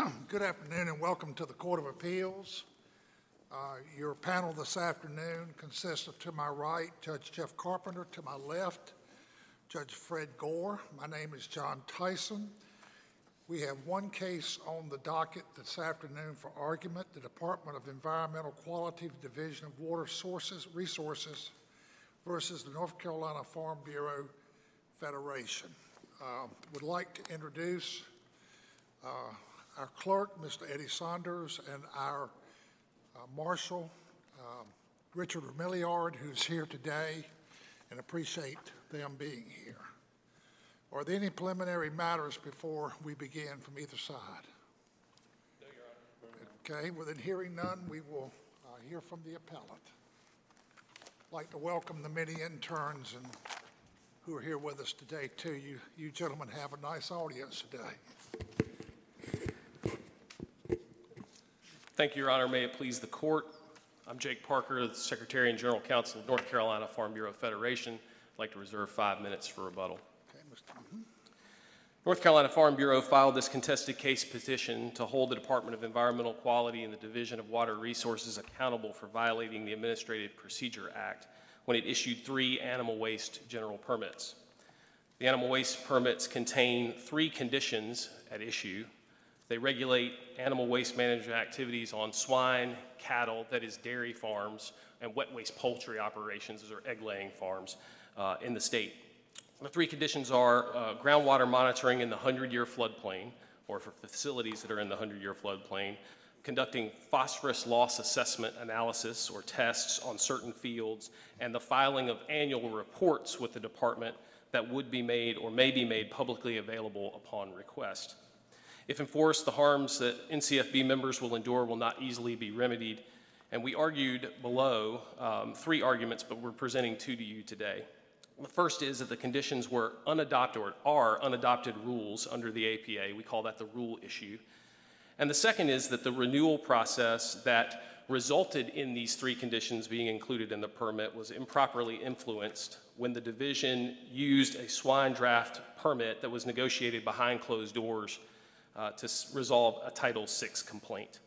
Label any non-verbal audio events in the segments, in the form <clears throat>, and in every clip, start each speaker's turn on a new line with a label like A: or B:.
A: <clears throat> Good afternoon and welcome to the Court of Appeals. Uh, Your panel this afternoon consists of, to my right, Judge Jeff Carpenter, to my left, Judge Fred Gore. My name is John Tyson. We have one case on the docket this afternoon for argument, the Department of Environmental Quality Division of Water Sources, Resources versus the North Carolina Farm Bureau Federation. Uh, Would like to introduce uh, our clerk, Mr. Eddie Saunders, and our uh, marshal, um, Richard Remilliard, who's here today, and appreciate them being here. Are there any preliminary matters before we begin from either side? Okay, well then hearing none, we will uh, hear from the appellant. I'd like to welcome the many interns and who are here with us today too. You, you gentlemen have a nice audience today.
B: Thank you, Your Honor. May it please the court. I'm Jake Parker, the Secretary and General Counsel of North Carolina Farm Bureau Federation. I'd like to reserve five minutes for rebuttal.
A: Okay, Mr. mhm.
B: North Carolina Farm Bureau filed this contested case petition to hold the Department of Environmental Quality and the Division of Water Resources accountable for violating the Administrative Procedure Act when it issued three animal waste general permits. The animal waste permits contain three conditions at issue they regulate animal waste management activities on swine, cattle, that is dairy farms, and wet waste poultry operations, those are egg laying farms uh, in the state. The three conditions are uh, groundwater monitoring in the 100 year floodplain, or for facilities that are in the 100 year floodplain, conducting phosphorus loss assessment analysis or tests on certain fields, and the filing of annual reports with the department that would be made or may be made publicly available upon request. If enforced, the harms that NCFB members will endure will not easily be remedied. And we argued below um, three arguments, but we're presenting two to you today. The first is that the conditions were unadopted or are unadopted rules under the APA. We call that the rule issue. And the second is that the renewal process that resulted in these three conditions being included in the permit was improperly influenced when the division used a swine draft permit that was negotiated behind closed doors uh, to resolve a Title VI complaint.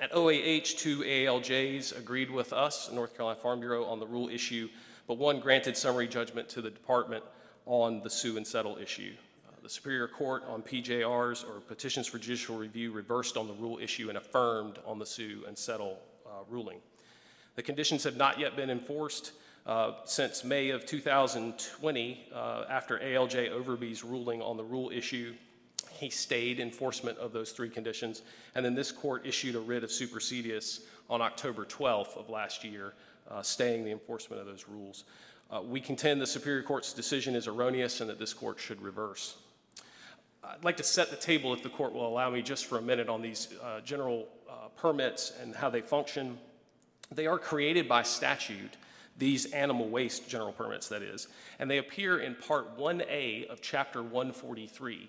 B: At OAH, two ALJs agreed with us, North Carolina Farm Bureau, on the rule issue, but one granted summary judgment to the department on the sue and settle issue. Uh, the Superior Court on PJRs or petitions for judicial review reversed on the rule issue and affirmed on the sue and settle uh, ruling. The conditions have not yet been enforced. Uh, since May of 2020, uh, after ALJ Overby's ruling on the rule issue, he stayed enforcement of those three conditions. And then this court issued a writ of supersedeas on October 12th of last year, uh, staying the enforcement of those rules. Uh, we contend the Superior Court's decision is erroneous and that this court should reverse. I'd like to set the table, if the court will allow me, just for a minute on these uh, general uh, permits and how they function. They are created by statute, these animal waste general permits, that is, and they appear in Part 1A of Chapter 143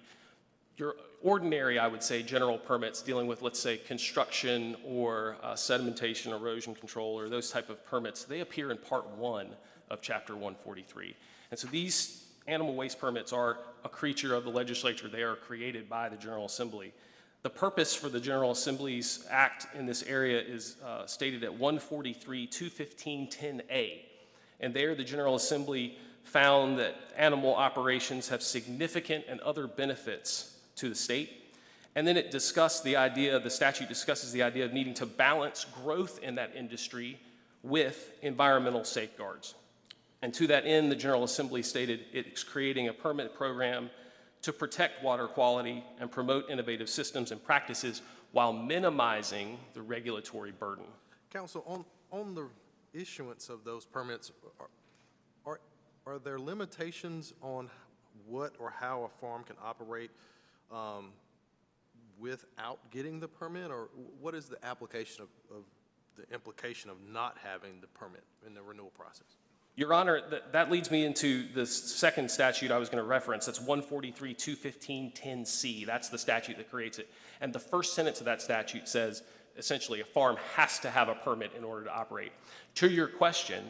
B: your ordinary, I would say, general permits dealing with, let's say, construction or uh, sedimentation, erosion control, or those type of permits, they appear in Part 1 of Chapter 143. And so these animal waste permits are a creature of the legislature. They are created by the General Assembly. The purpose for the General Assembly's act in this area is uh, stated at 143 215 10A. And there, the General Assembly found that animal operations have significant and other benefits to the state. And then it discussed the idea, the statute discusses the idea of needing to balance growth in that industry with environmental safeguards. And to that end, the General Assembly stated it's creating a permit program to protect water quality and promote innovative systems and practices while minimizing the regulatory burden.
C: Counsel, on, on the issuance of those permits, are, are, are there limitations on what or how a farm can operate um, without getting the permit, or what is the application of, of the implication of not having the permit in the renewal process?
B: Your Honor, th- that leads me into the second statute I was going to reference. That's 143 215 10C. That's the statute that creates it. And the first sentence of that statute says essentially a farm has to have a permit in order to operate. To your question,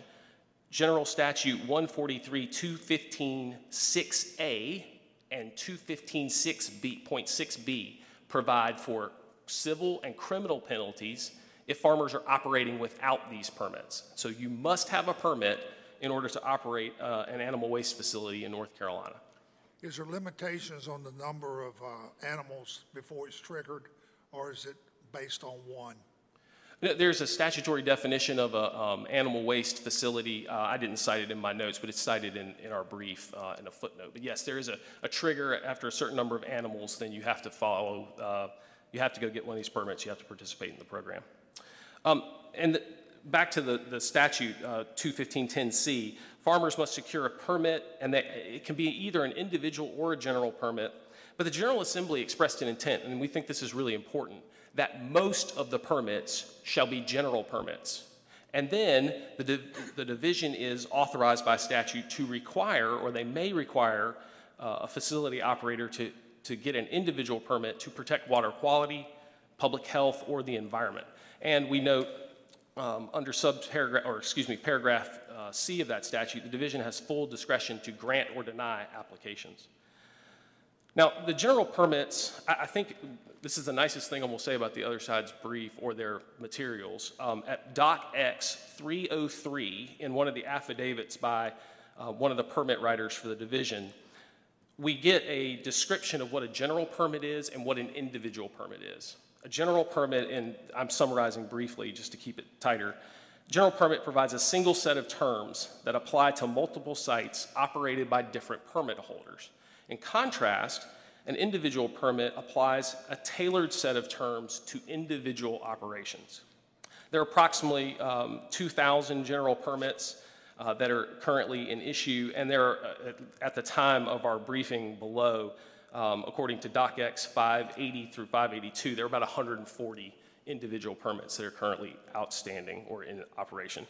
B: General Statute 143 215 6A and 215.6b provide for civil and criminal penalties if farmers are operating without these permits. So you must have a permit in order to operate uh, an animal waste facility in North Carolina.
A: Is there limitations on the number of uh, animals before it's triggered, or is it based on one?
B: There's a statutory definition of an um, animal waste facility. Uh, I didn't cite it in my notes, but it's cited in, in our brief uh, in a footnote. But yes, there is a, a trigger after a certain number of animals, then you have to follow, uh, you have to go get one of these permits, you have to participate in the program. Um, and back to the, the statute, uh, 21510C, farmers must secure a permit, and that, it can be either an individual or a general permit. But the General Assembly expressed an intent, and we think this is really important, that most of the permits shall be general permits. And then the, div- the division is authorized by statute to require, or they may require, uh, a facility operator to, to get an individual permit to protect water quality, public health, or the environment. And we note um, under subparagraph, or excuse me, paragraph uh, C of that statute, the division has full discretion to grant or deny applications. Now, the general permits, I, I think this is the nicest thing going to say about the other side's brief or their materials. Um, at Doc X 303, in one of the affidavits by uh, one of the permit writers for the division, we get a description of what a general permit is and what an individual permit is. A general permit, and I'm summarizing briefly just to keep it tighter. General permit provides a single set of terms that apply to multiple sites operated by different permit holders. In contrast, an individual permit applies a tailored set of terms to individual operations. There are approximately um, 2,000 general permits uh, that are currently in issue, and there are, uh, at- the time of our briefing below, um, according to DocX 580 through 582, there are about 140 individual permits that are currently outstanding or in operation.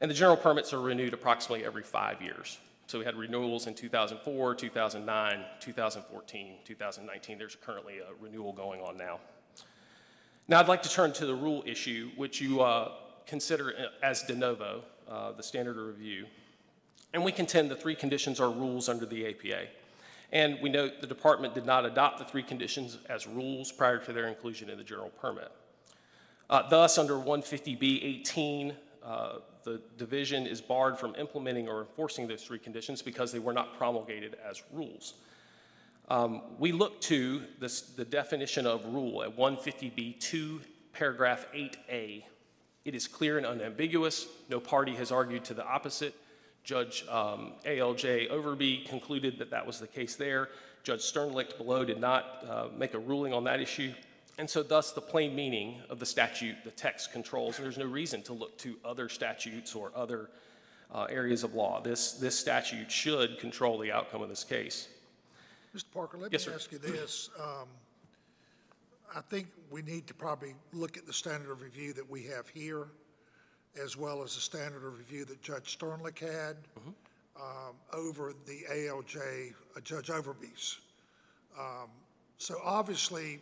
B: And the general permits are renewed approximately every five years. So we had renewals in 2004, 2009, 2014, 2019. There's currently a renewal going on now. Now, I'd like to turn to the rule issue, which you uh, consider as de novo, uh, the standard of review. And we contend the three conditions are rules under the APA. And we note the department did not adopt the three conditions as rules prior to their inclusion in the general permit. Uh, Thus, under 150B18, uh, the division is barred from implementing or enforcing those three conditions because they were not promulgated as rules. Um, We look to this, the definition of rule at 150B2, paragraph 8A. It is clear and unambiguous. No party has argued to the opposite. Judge um, ALJ Overby concluded that that was the case there. Judge Sternlicht below did not uh, make a ruling on that issue. And so thus, the plain meaning of the statute, the text controls, there's no reason to look to other statutes or other uh, areas of law. This, this statute should control the outcome of this case.
A: Mr. Parker, let me
B: Yes, sir.
A: ask you this. Um, I think we need to probably look at the standard of review that we have here, as well as the standard of review that Judge Sternlicht had
B: Mm-hmm.
A: um, over the ALJ, uh, Judge Overby's. Um, So obviously,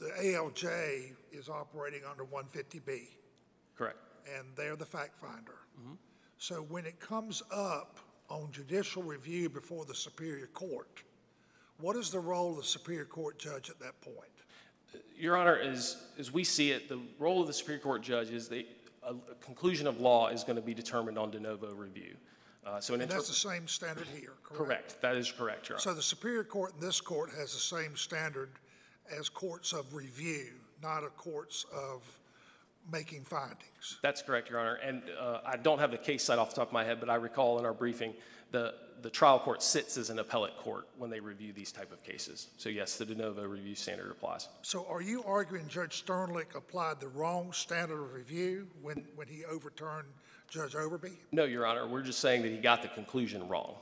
A: the ALJ is operating under 150B.
B: Correct.
A: and they're the fact finder. So when it comes up on judicial review before the Superior Court, what is the role of the Superior Court judge at that point?
B: Your Honor, as, as we see it, the role of the Superior Court judge is the, a a conclusion of law is going to be determined on de novo review. Uh, So an
A: And that's the same standard here, correct?
B: correct, that is correct, Your Honor.
A: So the Superior Court and this court has the same standard as courts of review, not a courts of making findings.
B: That's correct, Your Honor. And uh, I don't have the case cite off the top of my head, but I recall in our briefing, the, the trial court sits as an appellate court when they review these type of cases. So yes, the de novo review standard applies.
A: So are you arguing Judge Sternlicht applied the wrong standard of review when, when he overturned Judge Overby?
B: No, Your Honor, we're just saying that he got the conclusion wrong,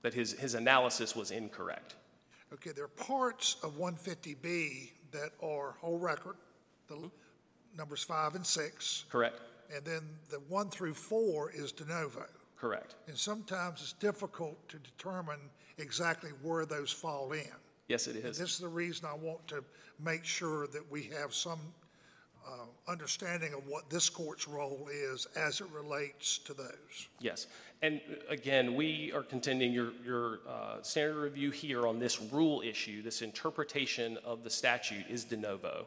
B: that his, his analysis was incorrect.
A: Okay, there are parts of 150B that are whole record, the hmm? numbers five and six,
B: Correct?
A: and then the one through four is de novo.
B: Correct.
A: And sometimes it's difficult to determine exactly where those fall in.
B: Yes, it is.
A: And this is the reason I want to make sure that we have some uh, understanding of what this court's role is as it relates to those.
B: Yes. And again, we are contending your, your uh, standard review here on this rule issue, this interpretation of the statute is de novo.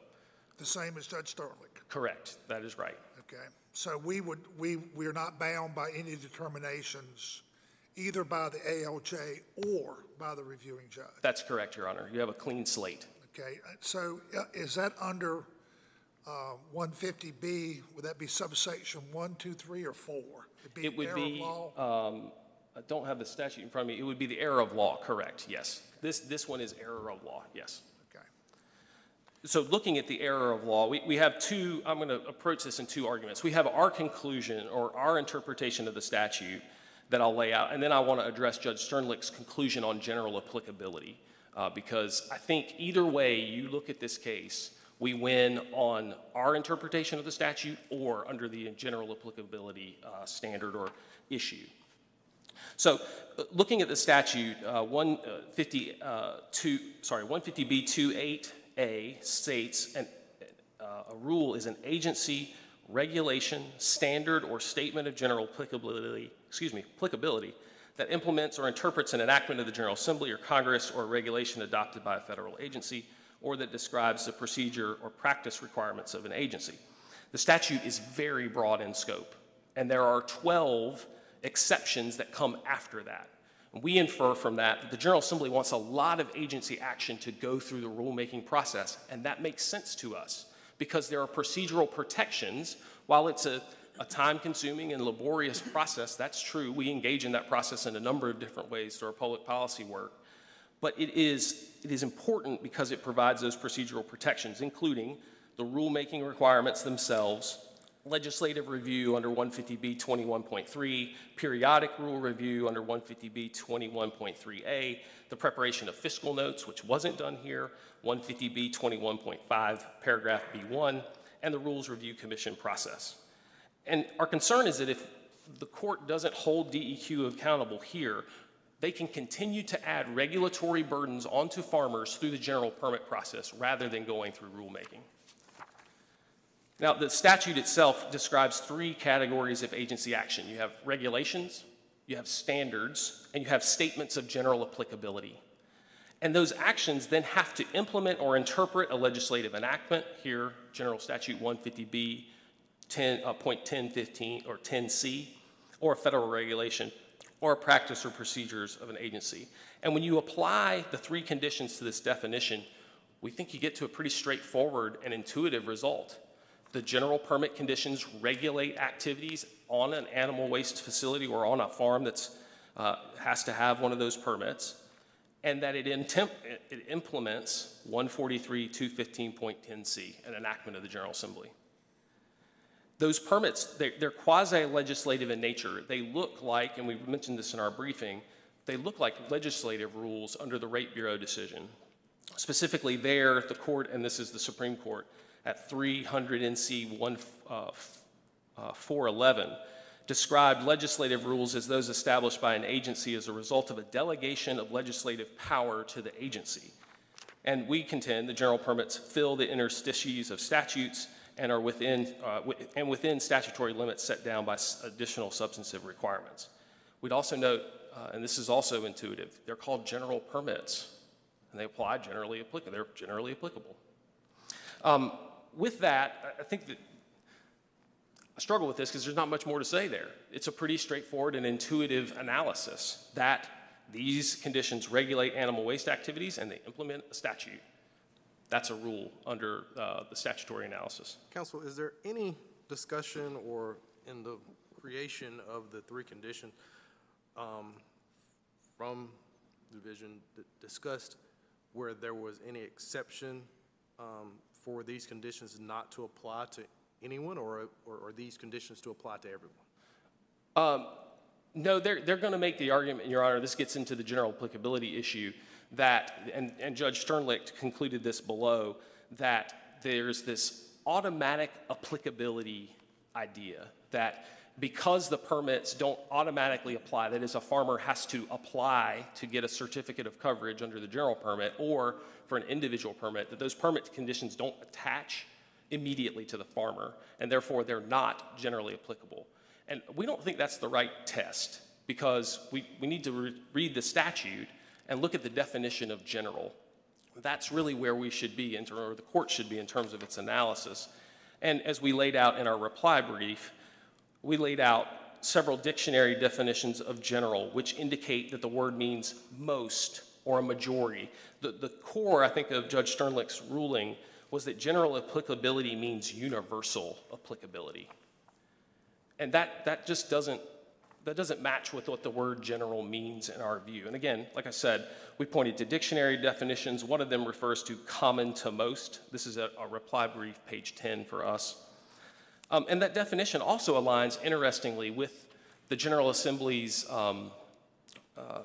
A: the same as Judge Sterling.
B: Correct, that is right.
A: Okay, so we would, we, we are not bound by any determinations either by the ALJ or by the reviewing judge.
B: That's correct, Your Honor. You have a clean slate.
A: Okay, so uh, is that under uh, 150B, would that be subsection 1, 2, 3, or 4? It'd
B: It
A: error of
B: be,
A: law?
B: um, I don't have the statute in front of me. It would be the error of law, correct, yes. This, this one is error of law, yes.
A: Okay,
B: So looking at the error of law, we, we have two, I'm going to approach this in two arguments. We have our conclusion or our interpretation of the statute that I'll lay out, and then I want to address Judge Sternlicht's conclusion on general applicability. Uh, because I think either way you look at this case, we win on our interpretation of the statute or under the general applicability uh, standard or issue. So, uh, looking at the statute, uh, 152, uh, sorry, 150B28A states an, uh, a rule is an agency regulation, standard, or statement of general applicability, excuse me, applicability that implements or interprets an enactment of the General Assembly or Congress or a regulation adopted by a federal agency or that describes the procedure or practice requirements of an agency. The statute is very broad in scope, and there are 12 exceptions that come after that. We infer from that that the General Assembly wants a lot of agency action to go through the rulemaking process, and that makes sense to us because there are procedural protections. While it's a, a time consuming and laborious process, that's true. We engage in that process in a number of different ways through our public policy work. But it is, it is important because it provides those procedural protections, including the rulemaking requirements themselves, legislative review under 150B 21.3, periodic rule review under 150B 21.3A, the preparation of fiscal notes, which wasn't done here, 150B 21.5, paragraph B1, and the Rules Review Commission process. And our concern is that if the court doesn't hold DEQ accountable here, they can continue to add regulatory burdens onto farmers through the general permit process rather than going through rulemaking. Now, the statute itself describes three categories of agency action you have regulations, you have standards, and you have statements of general applicability. And those actions then have to implement or interpret a legislative enactment, here, General Statute 150B 10, uh, point 1015 or 10C, or a federal regulation, or practice or procedures of an agency. And when you apply the three conditions to this definition, we think you get to a pretty straightforward and intuitive result. The general permit conditions regulate activities on an animal waste facility or on a farm that uh, has to have one of those permits, and that it, it implements 143 215.10c, an enactment of the General Assembly. Those permits, they're, they're quasi legislative in nature. They look like, and we mentioned this in our briefing, they look like legislative rules under the Rate Bureau decision. Specifically, there, the court, and this is the Supreme Court, at 300 NC 1, uh, uh, 411 described legislative rules as those established by an agency as a result of a delegation of legislative power to the agency. And we contend the general permits fill the interstices of statutes and are within, uh, and within statutory limits set down by additional substantive requirements. We'd also note, uh, and this is also intuitive, they're called general permits, and they apply generally applicable. They're generally applicable. Um, with that, I think that I struggle with this because there's not much more to say there. It's a pretty straightforward and intuitive analysis that these conditions regulate animal waste activities and they implement a statute. That's a rule under uh, the statutory analysis.
C: Counsel, is there any discussion or in the creation of the three conditions um, from division that discussed where there was any exception um, for these conditions not to apply to anyone or, or are these conditions to apply to everyone?
B: Um, no, they're, they're going to make the argument, Your Honor, this gets into the general applicability issue, that, and, and Judge Sternlicht concluded this below, that there's this automatic applicability idea that because the permits don't automatically apply, that is, a farmer has to apply to get a certificate of coverage under the general permit or for an individual permit, that those permit conditions don't attach immediately to the farmer, and therefore they're not generally applicable. And we don't think that's the right test because we, we need to re- read the statute and look at the definition of general. That's really where we should be, or the court should be in terms of its analysis. And as we laid out in our reply brief, we laid out several dictionary definitions of general, which indicate that the word means most or a majority. The, the core, I think, of Judge Sternlicht's ruling was that general applicability means universal applicability. And that, that just doesn't, that doesn't match with what the word general means in our view. And again, like I said, we pointed to dictionary definitions. One of them refers to common to most. This is a, a reply brief, page 10 for us. Um, and that definition also aligns, interestingly, with the General Assembly's um, uh,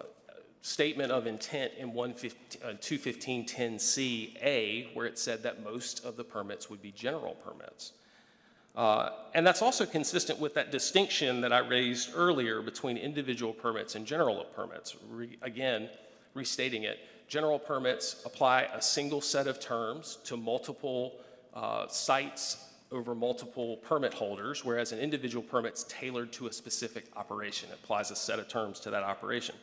B: statement of intent in 115 uh, 215.10c-a, where it said that most of the permits would be general permits. Uh, And that's also consistent with that distinction that I raised earlier between individual permits and general permits. Re- Again, restating it, general permits apply a single set of terms to multiple uh, sites over multiple permit holders, whereas an individual permit's tailored to a specific operation, It applies a set of terms to that operation.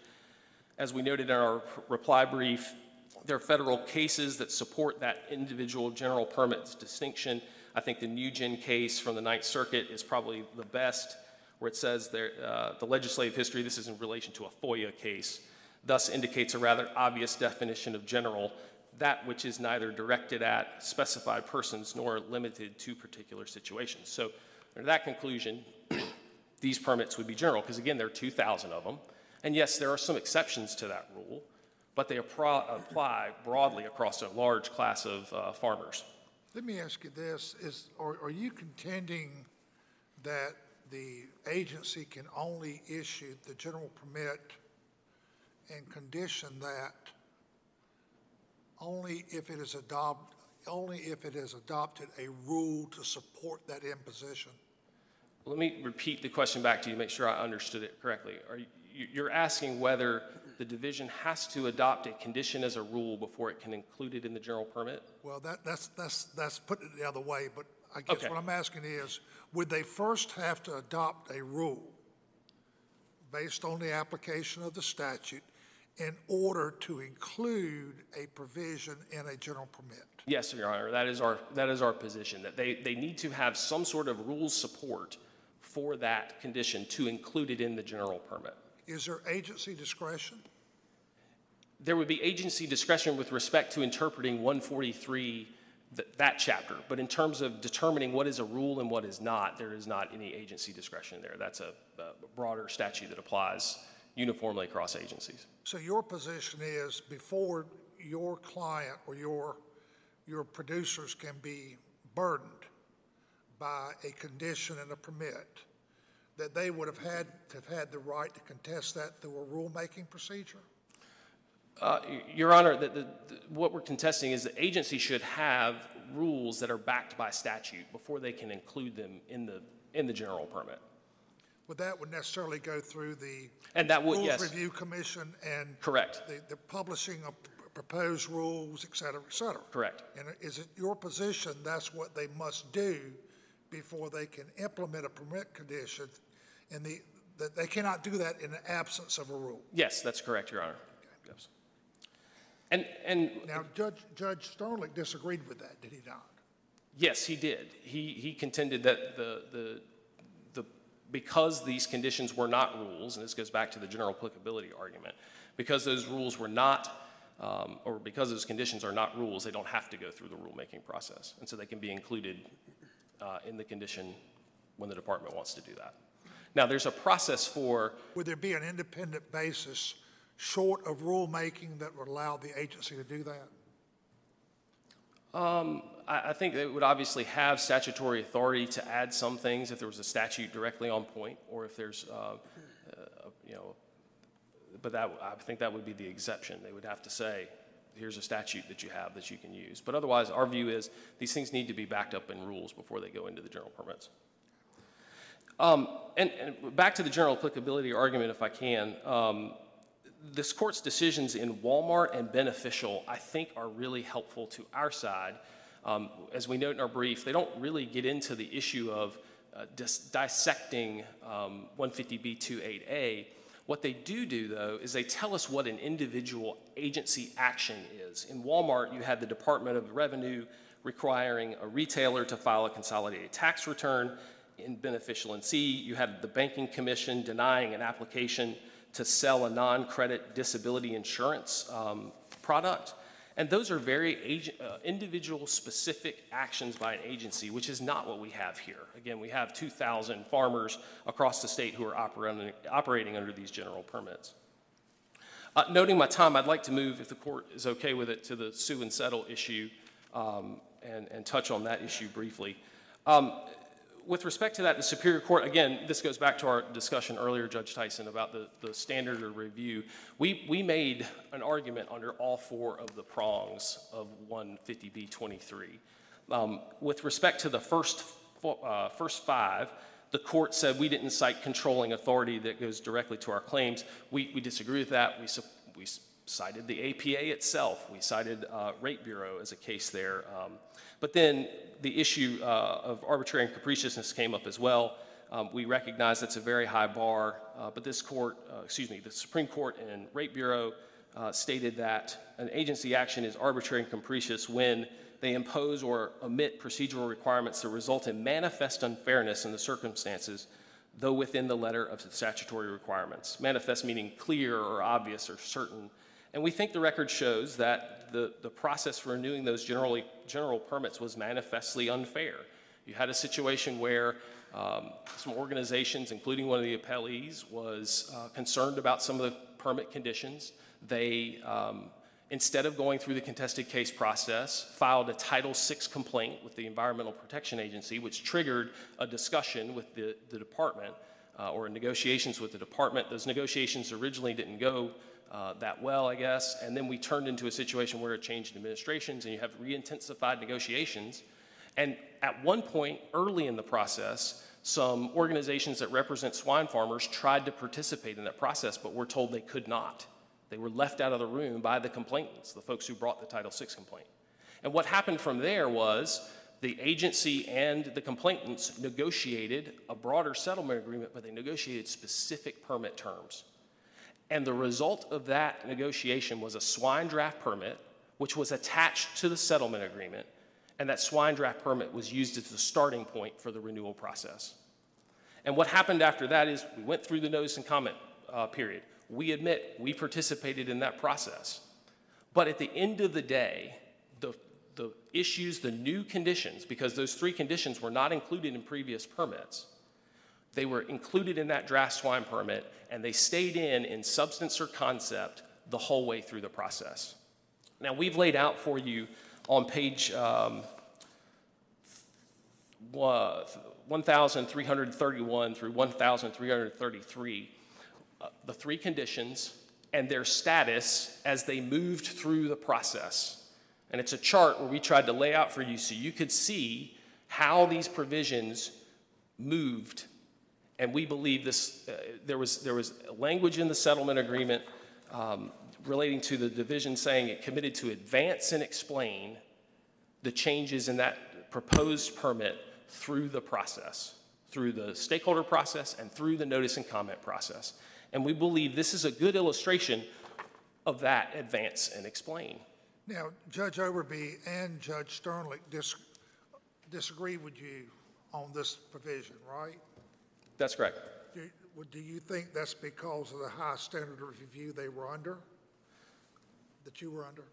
B: As we noted in our reply brief, there are federal cases that support that individual general permits distinction. I think the Nugent case from the Ninth Circuit is probably the best, where it says there, uh, the legislative history, this is in relation to a FOIA case, thus indicates a rather obvious definition of general, that which is neither directed at specified persons nor limited to particular situations. So, under that conclusion, <clears throat> these permits would be general, because again, there are 2,000 of them. And yes, there are some exceptions to that rule, but they apply broadly across a large class of uh, farmers.
A: Let me ask you this, is, are, are you contending that the agency can only issue the general permit and condition that only if it is adopt, only if it has adopted a rule to support that imposition?
B: Let me repeat the question back to you, to make sure I understood it correctly. Are you, you're asking whether the division has to adopt a condition as a rule before it can include it in the general permit?
A: Well, that, that's, that's, that's putting it the other way, but I guess
B: Okay.
A: what I'm asking is, would they first have to adopt a rule based on the application of the statute in order to include a provision in a general permit?
B: Yes, Your Honor, that is our, that is our position, that they, they need to have some sort of rule support for that condition to include it in the general permit.
A: Is there agency discretion?
B: There would be agency discretion with respect to interpreting 143, th- that chapter. But in terms of determining what is a rule and what is not, there is not any agency discretion there. That's a a broader statute that applies uniformly across agencies.
A: So your position is before your client or your, your producers can be burdened by a condition and a permit, that they would have had, to have had the right to contest that through a rulemaking procedure?
B: Uh, Your Honor, the- the- the- what we're contesting is the agency should have rules that are backed by statute before they can include them in the, in the general permit.
A: Would that would necessarily go through the
B: And that would,
A: Rules
B: yes,
A: Review Commission and
B: correct,
A: the, the publishing of proposed rules, et cetera, et cetera?
B: correct.
A: And is it your position that's what they must do before they can implement a permit condition? And the, that they cannot do that in the absence of a rule?
B: Yes, that's correct, Your Honor. Yes. And, and
A: Now, Judge, Judge Sternlicht disagreed with that, did he not?
B: Yes, he did. He, he contended that the, the, the, because these conditions were not rules, and this goes back to the general applicability argument, because those rules were not, um, or because those conditions are not rules, they don't have to go through the rulemaking process. And so they can be included uh, in the condition when the department wants to do that. Now, there's a process for,
A: Would there be an independent basis short of rulemaking that would allow the agency to do that?
B: I, I think they would obviously have statutory authority to add some things if there was a statute directly on point, or if there's, uh, uh, you know, but that, I think that would be the exception. They would have to say, here's a statute that you have that you can use. But otherwise, our view is these things need to be backed up in rules before they go into the general permits. Um, and, and back to the general applicability argument, if I can. Um, this court's decisions in Walmart and Beneficial, I think, are really helpful to our side. Um, as we note in our brief, they don't really get into the issue of uh, dis- dissecting um, 150B28A, What they do do, though, is they tell us what an individual agency action is. In Walmart, you had the Department of Revenue requiring a retailer to file a consolidated tax return. In Beneficial N.C., you had the Banking Commission denying an application to sell a non-credit disability insurance um, product. And those are very uh, individual specific actions by an agency, which is not what we have here. Again, we have 2,000 farmers across the state who are operating, operating under these general permits. Uh, noting my time, I'd like to move, if the court is okay with it, to the sue and settle issue um, and, and touch on that issue briefly. Um, with respect to that, the Superior Court, again, this goes back to our discussion earlier, Judge Tyson, about the, the standard of review. We, we made an argument under all four of the prongs of 150B23. Um, with respect to the first, uh, first five, the court said we didn't cite controlling authority that goes directly to our claims. We, we disagree with that. We, we cited the APA itself. We cited uh, Rate Bureau as a case there. Um, but then the issue uh, of arbitrary and capriciousness came up as well. Um, we recognize that's a very high bar, uh, but this court, uh, excuse me, the Supreme Court and Rate Bureau uh, stated that an agency action is arbitrary and capricious when they impose or omit procedural requirements that result in manifest unfairness in the circumstances, though within the letter of the statutory requirements. Manifest meaning clear or obvious or certain. And we think the record shows that the, the process for renewing those generally, general permits was manifestly unfair. You had a situation where um, some organizations, including one of the appellees, was uh, concerned about some of the permit conditions. They, um, instead of going through the contested case process, filed a Title VI complaint with the Environmental Protection Agency, which triggered a discussion with the, the department uh, or negotiations with the department. Those negotiations originally didn't go uh, that well, I guess. And then we turned into a situation where it changed administrations and you have re-intensified negotiations. And at one point, early in the process, some organizations that represent swine farmers tried to participate in that process, but were told they could not. They were left out of the room by the complainants, the folks who brought the Title VI complaint. And what happened from there was the agency and the complainants negotiated a broader settlement agreement, but they negotiated specific permit terms. And the result of that negotiation was a swine draft permit, which was attached to the settlement agreement. And that swine draft permit was used as the starting point for the renewal process. And what happened after that is we went through the notice and comment uh, period. We admit we participated in that process. But at the end of the day, the, the issues, the new conditions, because those three conditions were not included in previous permits, they were included in that draft swine permit and they stayed in in substance or concept the whole way through the process. Now, we've laid out for you on page um, 1331 through 1333 uh, the three conditions and their status as they moved through the process. And it's a chart where we tried to lay out for you so you could see how these provisions moved and we believe this, uh, there, was, there was language in the settlement agreement um, relating to the division saying it committed to advance and explain the changes in that proposed permit through the process, through the stakeholder process and through the notice and comment process. And we believe this is a good illustration of that advance and explain.
A: Now, Judge Overby and Judge Sternlicht dis- disagree with you on this provision, right?
B: That's correct.
A: Do, do you think that's because of the high standard of review they were under, that you were under?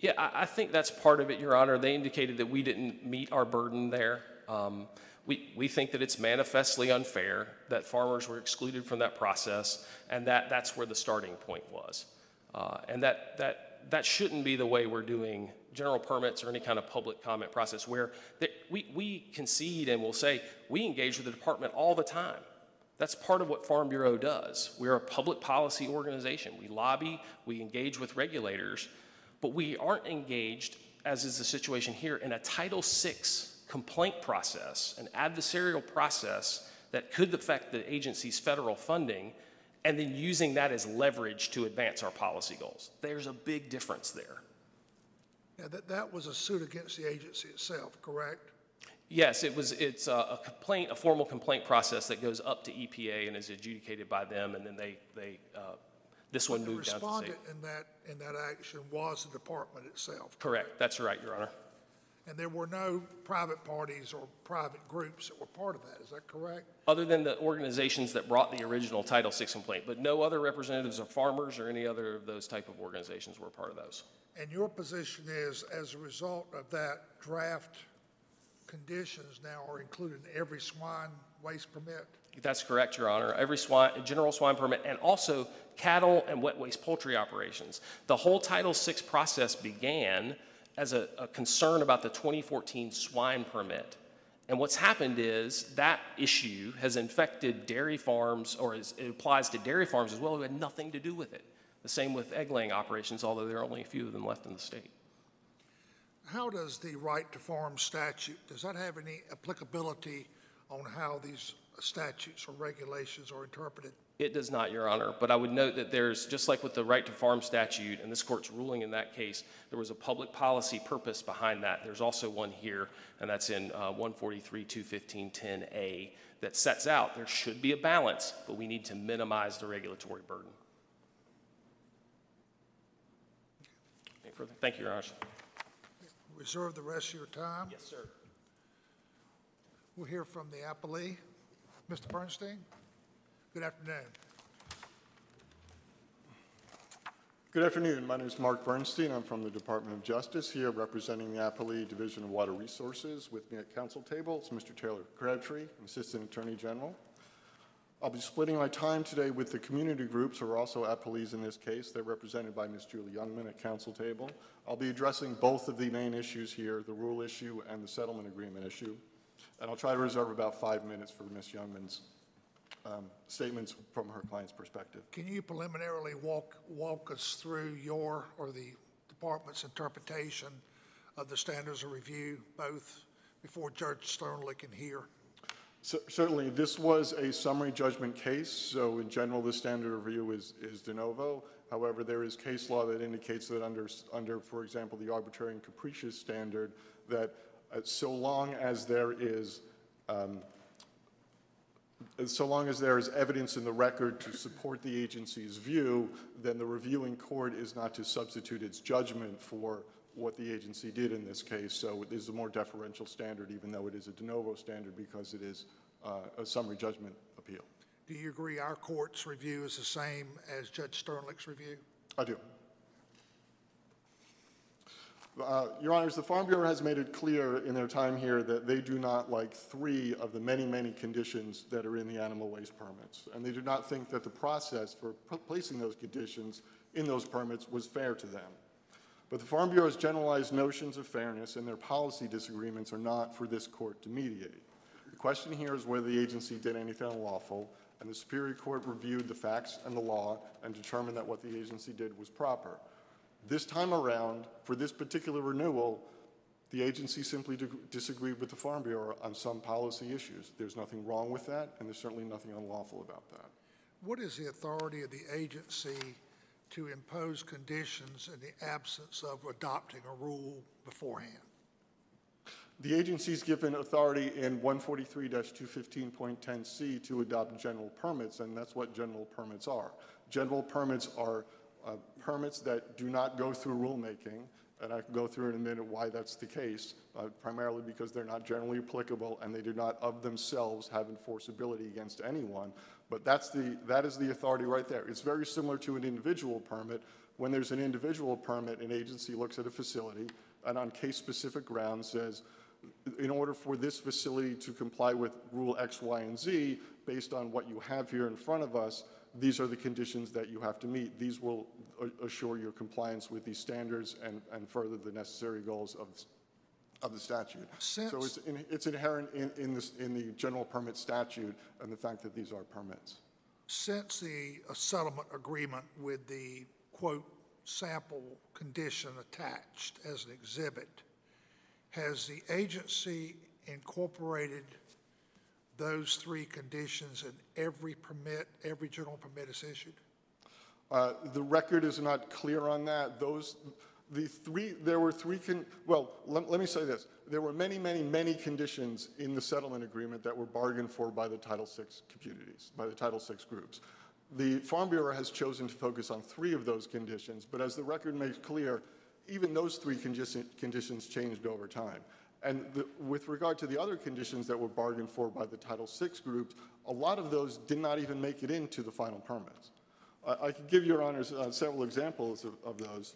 B: Yeah, I, I think that's part of it, Your Honor. They indicated that we didn't meet our burden there. Um, we, we think that it's manifestly unfair that farmers were excluded from that process, and that, that's where the starting point was. Uh, and that, that, that shouldn't be the way we're doing general permits or any kind of public comment process where we, we concede and will say, we engage with the department all the time. That's part of what Farm Bureau does. We're a public policy organization. We lobby, we engage with regulators, but we aren't engaged, as is the situation here, in a Title VI complaint process, an adversarial process that could affect the agency's federal funding, and then using that as leverage to advance our policy goals. There's a big difference there.
A: Now, that, that was a suit against the agency itself, correct?
B: Yes, it was, it's a a complaint, a formal complaint process that goes up to EPA and is adjudicated by them, and then they, they, uh, this one
A: The
B: moved down to the state.
A: respondent in that, in that action was the department itself.
B: Correct, that's right, Your Honor.
A: And there were no private parties or private groups that were part of that, is that correct?
B: Other than the organizations that brought the original Title VI complaint, but no other representatives of farmers or any other of those type of organizations were part of those.
A: And your position is, as a result of that draft, conditions now are included in every swine waste permit?
B: That's correct, Your Honor. Every swine, general swine permit, and also cattle and wet waste poultry operations. The whole Title VI process began as a, a concern about the 2014 swine permit. And what's happened is that issue has infected dairy farms, or is, it applies to dairy farms as well, who had nothing to do with it. The same with egg laying operations, although there are only a few of them left in the state.
A: How does the right to farm statute, does that have any applicability on how these statutes or regulations are interpreted?
B: It does not, Your Honor, but I would note that there's, just like with the right to farm statute and this court's ruling in that case, there was a public policy purpose behind that. There's also one here, and that's in uh, 143, 215, 10A, that sets out there should be a balance, but we need to minimize the regulatory burden. Any further? Thank you, Your Honor.
A: Reserve the rest of your time.
B: Yes, sir.
A: We'll hear from the appellee. Mr. Bernstein? Good afternoon.
D: Good afternoon. My name is Mark Bernstein. I'm from the Department of Justice here representing the Appalachia Division of Water Resources. With me at counsel table is Mr. Taylor Crabtree, Assistant Attorney General. I'll be splitting my time today with the community groups, who are also appellees in this case. They're represented by Ms. Julie Youngman at counsel table. I'll be addressing both of the main issues here, the rule issue and the settlement agreement issue. And I'll try to reserve about five minutes for Ms. Youngman's um, statements from her client's perspective.
A: Can you preliminarily walk, walk us through your or the department's interpretation of the standards of review, both before Judge Sternlicht and here?
D: Cer- Certainly, this was a summary judgment case, so in general, the standard of review is, is de novo. However, there is case law that indicates that under, under, for example, the arbitrary and capricious standard, that uh, so long as there is, um, so long as there is evidence in the record to support the agency's view, then the reviewing court is not to substitute its judgment for what the agency did in this case. So it is a more deferential standard, even though it is a de novo standard, because it is uh, a summary judgment appeal.
A: Do you agree our court's review is the same as Judge Sternlicht's review?
D: I do. Uh, Your Honors, the Farm Bureau has made it clear in their time here that they do not like three of the many, many conditions that are in the animal waste permits. And they do not think that the process for placing those conditions in those permits was fair to them. But the Farm Bureau's generalized notions of fairness and their policy disagreements are not for this court to mediate. The question here is whether the agency did anything unlawful, and the Superior Court reviewed the facts and the law and determined that what the agency did was proper. This time around, for this particular renewal, the agency simply disagreed with the Farm Bureau on some policy issues. There's nothing wrong with that, and there's certainly nothing unlawful about that.
A: What is the authority of the agency to impose conditions in the absence of adopting a rule beforehand?
D: The agency is given authority in 143-215.10C to adopt general permits, and that's what general permits are. General permits are uh, permits that do not go through rulemaking, and I can go through in a minute why that's the case, uh, primarily because they're not generally applicable and they do not of themselves have enforceability against anyone. But that's the, that is the authority right there. It's very similar to an individual permit. When there's an individual permit, an agency looks at a facility and on case-specific grounds says, in order for this facility to comply with Rule X, Y, and Z, based on what you have here in front of us, these are the conditions that you have to meet. These will assure your compliance with these standards and, and further the necessary goals of, of the statute. So it's, in- it's inherent in, in this, in the general permit statute and the fact that these are permits.
A: Since the uh, settlement agreement with the, quote, sample condition attached as an exhibit, has the agency incorporated those three conditions in every permit, every general permit is issued?
D: Uh, The record is not clear on that. Those, The three, there were three, con- well, let, let me say this. There were many, many, many conditions in the settlement agreement that were bargained for by the Title VI communities, by the Title VI groups. The Farm Bureau has chosen to focus on three of those conditions, but as the record makes clear, even those three condition- conditions changed over time. And the, with regard to the other conditions that were bargained for by the Title VI groups, a lot of those did not even make it into the final permits. I, I could give your honors uh, several examples of, of those.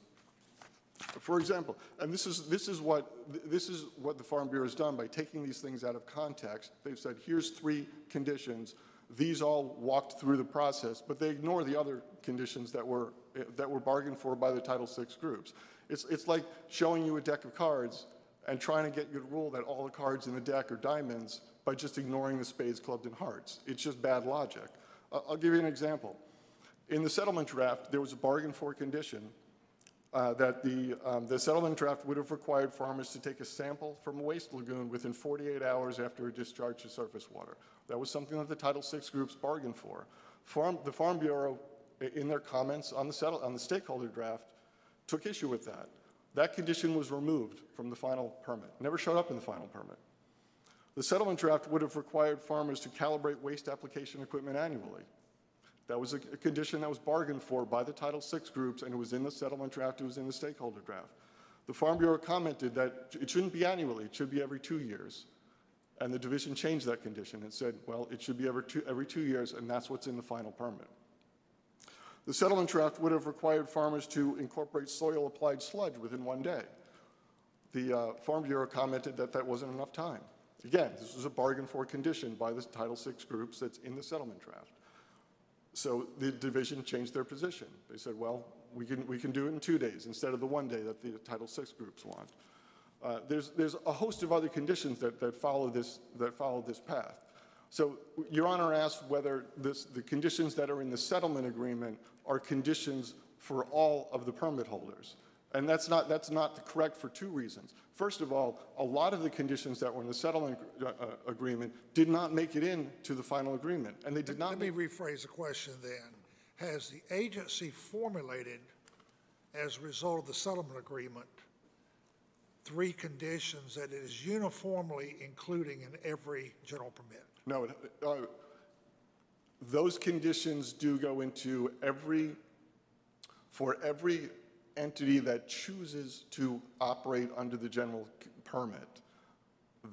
D: For example, and this is, this is what, this is what the Farm Bureau has done by taking these things out of context. They've said, here's three conditions. These all walked through the process, but they ignore the other conditions that were, that were bargained for by the Title VI groups. It's, it's like showing you a deck of cards and trying to get you to rule that all the cards in the deck are diamonds by just ignoring the spades, clubs, and hearts. It's just bad logic. I'll give you an example. In the settlement draft, there was a bargain for condition uh, that the, um, the settlement draft would have required farmers to take a sample from a waste lagoon within 48 hours after a discharge to surface water. That was something that the Title VI groups bargained for. Farm, the Farm Bureau, in their comments on the, settle, on the stakeholder draft, took issue with that. That condition was removed from the final permit, never showed up in the final permit. The settlement draft would have required farmers to calibrate waste application equipment annually. That was a condition that was bargained for by the Title VI groups, and it was in the settlement draft, it was in the stakeholder draft. The Farm Bureau commented that it shouldn't be annually, it should be every two years. And the division changed that condition and said, well, it should be every two, every two years, and that's what's in the final permit. The settlement draft would have required farmers to incorporate soil-applied sludge within one day. The uh, Farm Bureau commented that that wasn't enough time. Again, this was a bargain for condition by the Title VI groups that's in the settlement draft. So the division changed their position. They said, well, we can, we can do it in two days instead of the one day that the Title VI groups want. Uh, There's, there's a host of other conditions that, that follow this, that follow this path. So Your Honor asked whether this, the conditions that are in the settlement agreement are conditions for all of the permit holders. And that's not, that's not correct for two reasons. First of all, a lot of the conditions that were in the settlement uh, uh, agreement did not make it into the final agreement, and they did not
A: Let me rephrase the question then. Has the agency formulated, as a result of the settlement agreement, three conditions that it is uniformly including in every general permit?
D: No, uh, those conditions do go into every, for every entity that chooses to operate under the general permit,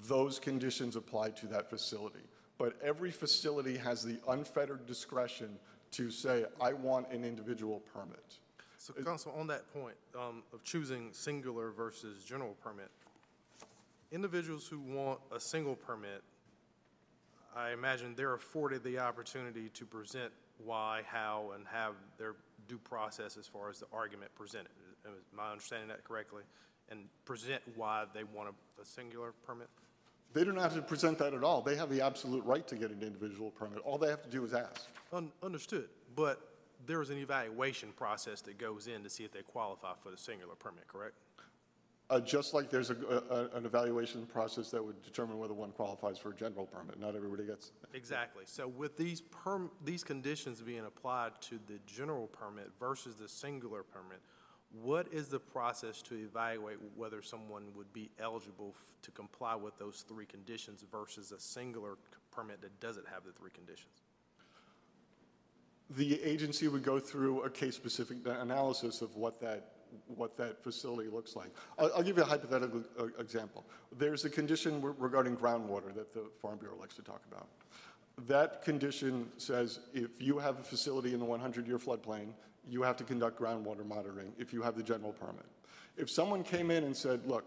D: those conditions apply to that facility. But every facility has the unfettered discretion to say, I want an individual permit.
C: So Counsel, on that point um, of choosing singular versus general permit, individuals who want a single permit, I imagine they're afforded the opportunity to present why, how, and have their due process as far as the argument presented. Am I understanding that correctly? And present why they want a, a singular permit?
D: They don't have to present that at all. They have the absolute right to get an individual permit. All they have to do is ask.
C: Un- Understood, but there's an evaluation process that goes in to see if they qualify for the singular permit, correct?
D: Uh, Just like there's a, a- an evaluation process that would determine whether one qualifies for a general permit. Not everybody gets,
C: Exactly. So with these perm, these conditions being applied to the general permit versus the singular permit, what is the process to evaluate whether someone would be eligible f- to comply with those three conditions versus a singular permit that doesn't have the three conditions?
D: the agency would go through a case-specific analysis of what that, what that facility looks like. I'll, I'll give you a hypothetical uh, example. There's a condition re- regarding groundwater that the Farm Bureau likes to talk about. That condition says if you have a facility in the 100-year floodplain, you have to conduct groundwater monitoring if you have the general permit. If someone came in and said, look,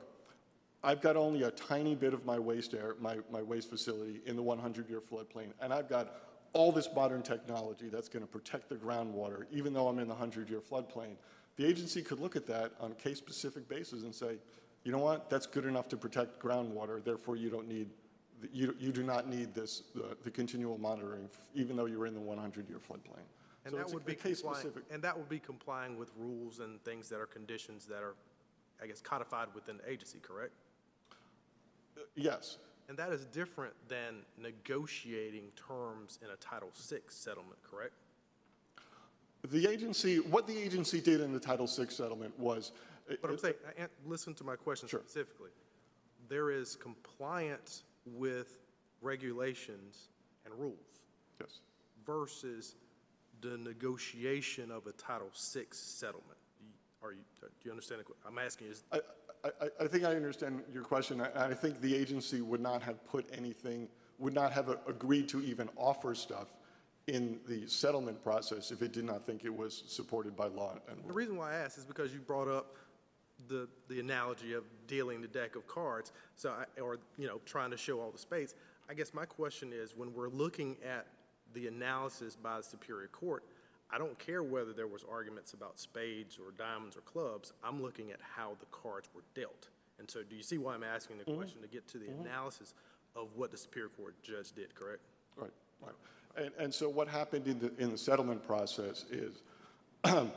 D: I've got only a tiny bit of my waste air, my, my waste facility in the 100-year floodplain, and I've got all this modern technology that's going to protect the groundwater, even though I'm in the 100-year floodplain. The agency could look at that on a case-specific basis and say, you know what, that's good enough to protect groundwater, therefore you don't need, you, you do not need this, the, the continual monitoring, even though you're in the 100-year floodplain.
C: And
D: So
C: that
D: it's a-
C: would be
D: a
C: complying,
D: case-specific.
C: and that would be complying with rules and things that are conditions that are, I guess, codified within the agency, correct?
D: Uh, yes,
C: And that is different than negotiating terms in a Title VI settlement, correct?
D: The agency, what the agency did in the Title VI settlement was
C: But I'm saying, listen to my question
D: Sure.
C: specifically. There is compliance with regulations and rules
D: Yes.
C: versus the negotiation of a Title VI settlement. Do you- Are you, do you understand? I'm asking you, is-
D: I, I, I think I understand your question, and I think the agency would not have put anything, would not have agreed to even offer stuff in the settlement process if it did not think it was supported by law and
C: The reason why I asked is because you brought up the, the analogy of dealing the deck of cards, so, I- or, you know, trying to show all the spades. I guess my question is, when we're looking at the analysis by the Superior Court, I don't care whether there was arguments about spades or diamonds or clubs, I'm looking at how the cards were dealt. And so do you see why I'm asking the mm-hmm. question, to get to the mm-hmm. analysis of what the Superior Court judge did, correct?
D: Right, right. And, and so what happened in the, in the settlement process is, <clears throat>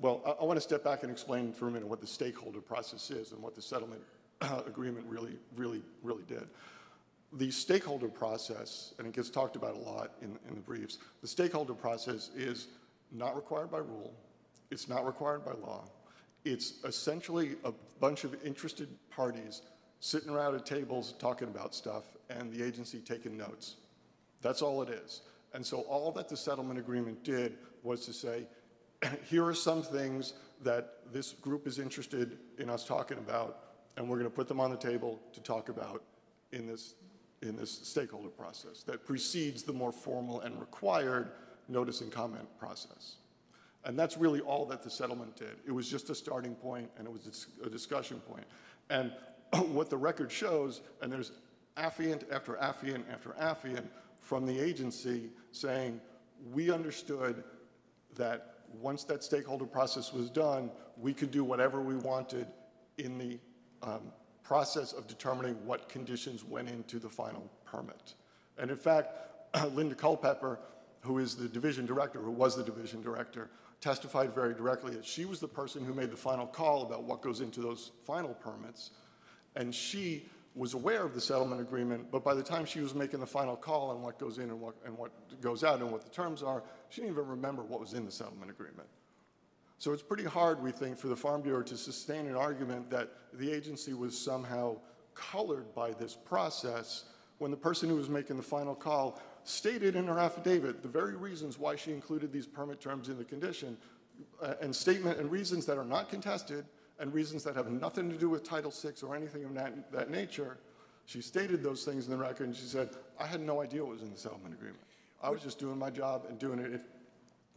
D: well, I, I want to step back and explain for a minute what the stakeholder process is and what the settlement <clears throat> agreement really, really, really did. The stakeholder process, and it gets talked about a lot in, in the briefs, the stakeholder process is not required by rule, it's not required by law. It's essentially a bunch of interested parties sitting around at tables talking about stuff and the agency taking notes. That's all it is. And so all that the settlement agreement did was to say, <clears throat> here are some things that this group is interested in us talking about, and we're going to put them on the table to talk about in this, in this stakeholder process that precedes the more formal and required notice and comment process. And that's really all that the settlement did. It was just a starting point, and it was a discussion point. And <clears throat> what the record shows, and there's affiant after affiant after affiant from the agency saying, we understood that once that stakeholder process was done, we could do whatever we wanted in the um, process of determining what conditions went into the final permit. And in fact, <clears throat> Linda Culpepper, who is the division director, who was the division director, testified very directly that she was the person who made the final call about what goes into those final permits. And she was aware of the settlement agreement, but by the time she was making the final call on what goes in and what, and what goes out and what the terms are, she didn't even remember what was in the settlement agreement. So it's pretty hard, we think, for the Farm Bureau to sustain an argument that the agency was somehow colored by this process when the person who was making the final call stated in her affidavit the very reasons why she included these permit terms in the condition uh, and statement and reasons that are not contested and reasons that have nothing to do with Title VI or anything of that, that nature. She stated those things in the record and she said, I had no idea what was in the settlement agreement. I was just doing my job and doing it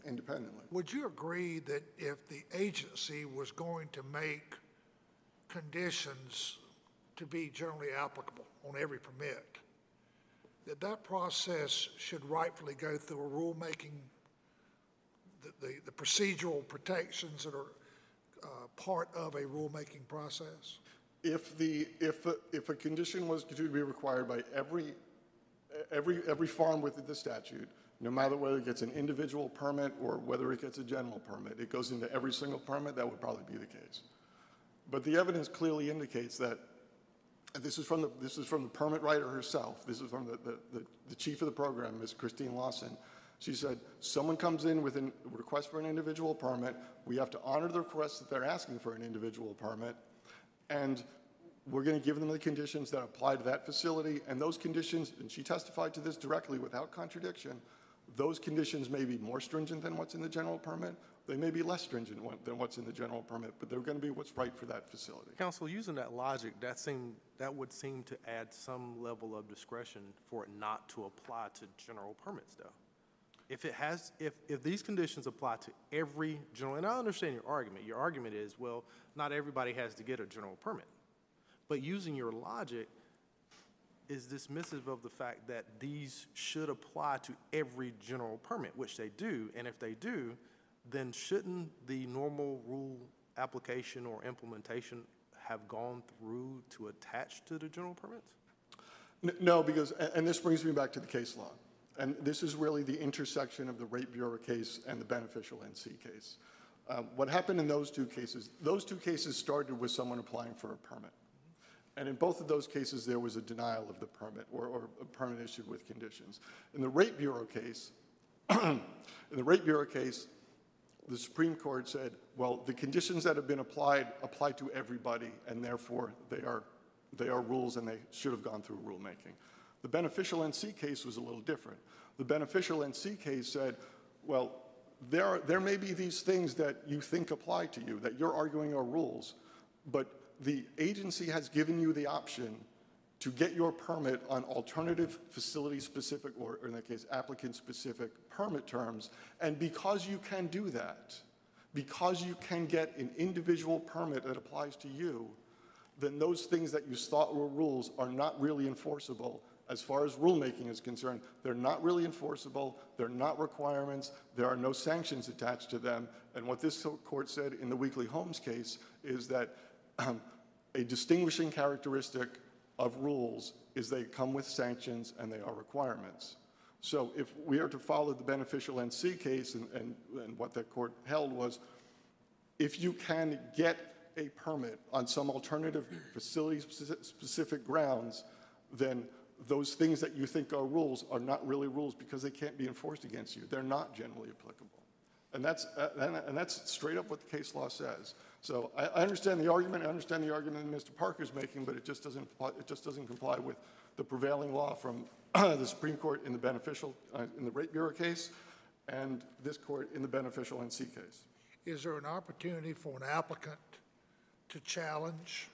D: independently.
A: Would you agree that if the agency was going to make conditions to be generally applicable on every permit, that that process should rightfully go through a rulemaking, the, the, the procedural protections that are Uh, part of a rulemaking process?
D: If the, if, a- if a condition was to be required by every, every, every farm within the statute, no matter whether it gets an individual permit or whether it gets a general permit, it goes into every single permit, that would probably be the case. But the evidence clearly indicates that, this is from the, this is from the permit writer herself, this is from the, the, the- the chief of the program, Ms. Christine Lawson. She said, someone comes in with a request for an individual permit, we have to honor the request that they're asking for an individual permit, and we're going to give them the conditions that apply to that facility, and those conditions, and she testified to this directly without contradiction, those conditions may be more stringent than what's in the general permit, they may be less stringent than what's in the general permit, but they're going to be what's right for that facility.
C: Counsel, using that logic, that seem, that would seem to add some level of discretion for it not to apply to general permits, though. If it has, if, if these conditions apply to every general, and I understand your argument, your argument is, well, not everybody has to get a general permit. But using your logic is dismissive of the fact that these should apply to every general permit, which they do, and if they do, then shouldn't the normal rule application or implementation have gone through to attach to the general permits?
D: No, because, and this brings me back to the case law. And this is really the intersection of the rate bureau case and the beneficial NC case. Um, What happened in those two cases, those two cases started with someone applying for a permit. And in both of those cases, there was a denial of the permit or, or a permit issued with conditions. In the rate bureau case, <clears throat> in the rate bureau case, the Supreme Court said, well, the conditions that have been applied apply to everybody, and therefore they are, they are rules and they should have gone through rulemaking. The beneficial NC case was a little different. The beneficial NC case said, well, there, are, there may be these things that you think apply to you, that you're arguing are rules, but the agency has given you the option to get your permit on alternative facility-specific, or in that case, applicant-specific permit terms. And because you can do that, because you can get an individual permit that applies to you, then those things that you thought were rules are not really enforceable. As far as rulemaking is concerned, they're not really enforceable, they're not requirements, there are no sanctions attached to them. And what this court said in the Weekly Homes case is that um, a distinguishing characteristic of rules is they come with sanctions and they are requirements. So if we are to follow the beneficial NC case, and, and, and what that court held was, if you can get a permit on some alternative facility-specific grounds, then those things that you think are rules are not really rules because they can't be enforced against you. They're not generally applicable. And that's, uh, and, and that's straight up what the case law says. So I, I understand the argument, I understand the argument that Mr. Parker's making, but it just doesn't, it just doesn't comply with the prevailing law from <clears throat> the Supreme Court in the beneficial, uh, in the rate bureau case, and this court in the beneficial NC case.
A: Is there an opportunity for an applicant to challenge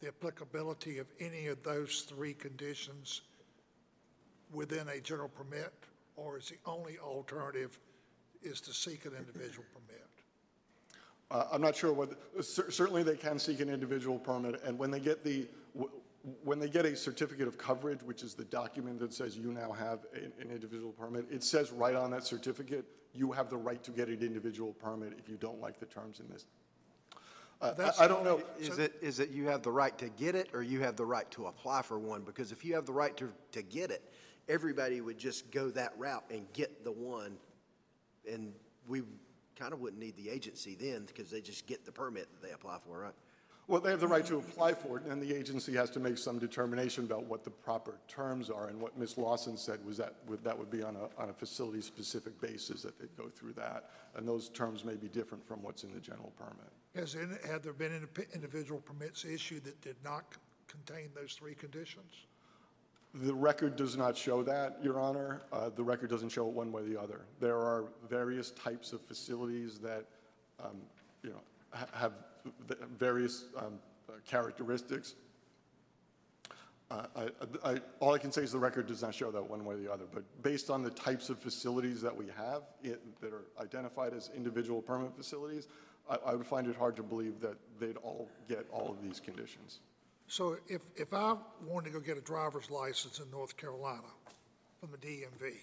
A: the applicability of any of those three conditions within a general permit? Or is the only alternative is to seek an individual permit?
D: Uh, I'm not sure what, cer- certainly they can seek an individual permit, and when they get the, when they get a certificate of coverage, which is the document that says you now have an, an individual permit, it says right on that certificate, you have the right to get an individual permit if you don't like the terms in this. Uh, I I don't know,
E: Is it, is it you have the right to get it, or you have the right to apply for one? Because if you have the right to, to get it, everybody would just go that route and get the one, and we kind of wouldn't need the agency then, because they just get the permit that they apply for, right?
D: well, they have the right to apply for it, and the agency has to make some determination about what the proper terms are, and what Ms. Lawson said was that, would- that would be on a, on a facility-specific basis that they'd go through that, and those terms may be different from what's in the general permit.
A: Has, in- have there been indi- individual permits issued that did not contain those three conditions?
D: The record does not show that, Your Honor. Uh, The record doesn't show it one way or the other. There are various types of facilities that, um, you know, ha- have various um, uh, characteristics. Uh, I- I- All I can say is the record does not show that one way or the other, but based on the types of facilities that we have i- that are identified as individual permit facilities, I- I would find it hard to believe that they'd all get all of these conditions.
A: So if, if I wanted to go get a driver's license in North Carolina from the DMV,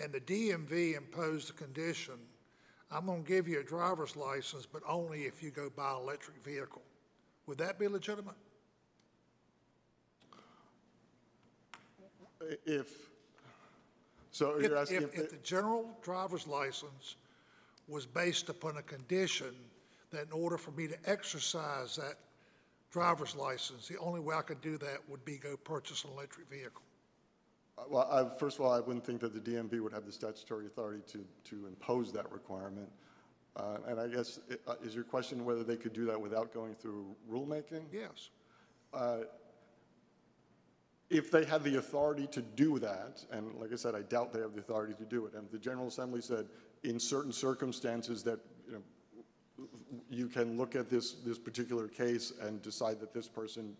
A: and the DMV imposed a condition, I'm gonna give you a driver's license, but only if you go buy an electric vehicle, would that be legitimate?
D: If, so
A: If,
D: you're asking
A: if, if the general driver's license was based upon a condition that in order for me to exercise that driver's license, the only way I could do that would be go purchase an electric vehicle.
D: Uh, Well, I, first of all, I wouldn't think that the DMV would have the statutory authority to, to impose that requirement. Uh, and I guess, uh, is your question whether they could do that without going through rulemaking?
A: Yes.
D: If they had the authority to do that, and like I said, I doubt they have the authority to do it, and the General Assembly said, in certain circumstances that, you know, you can look at this, this particular case and decide that this person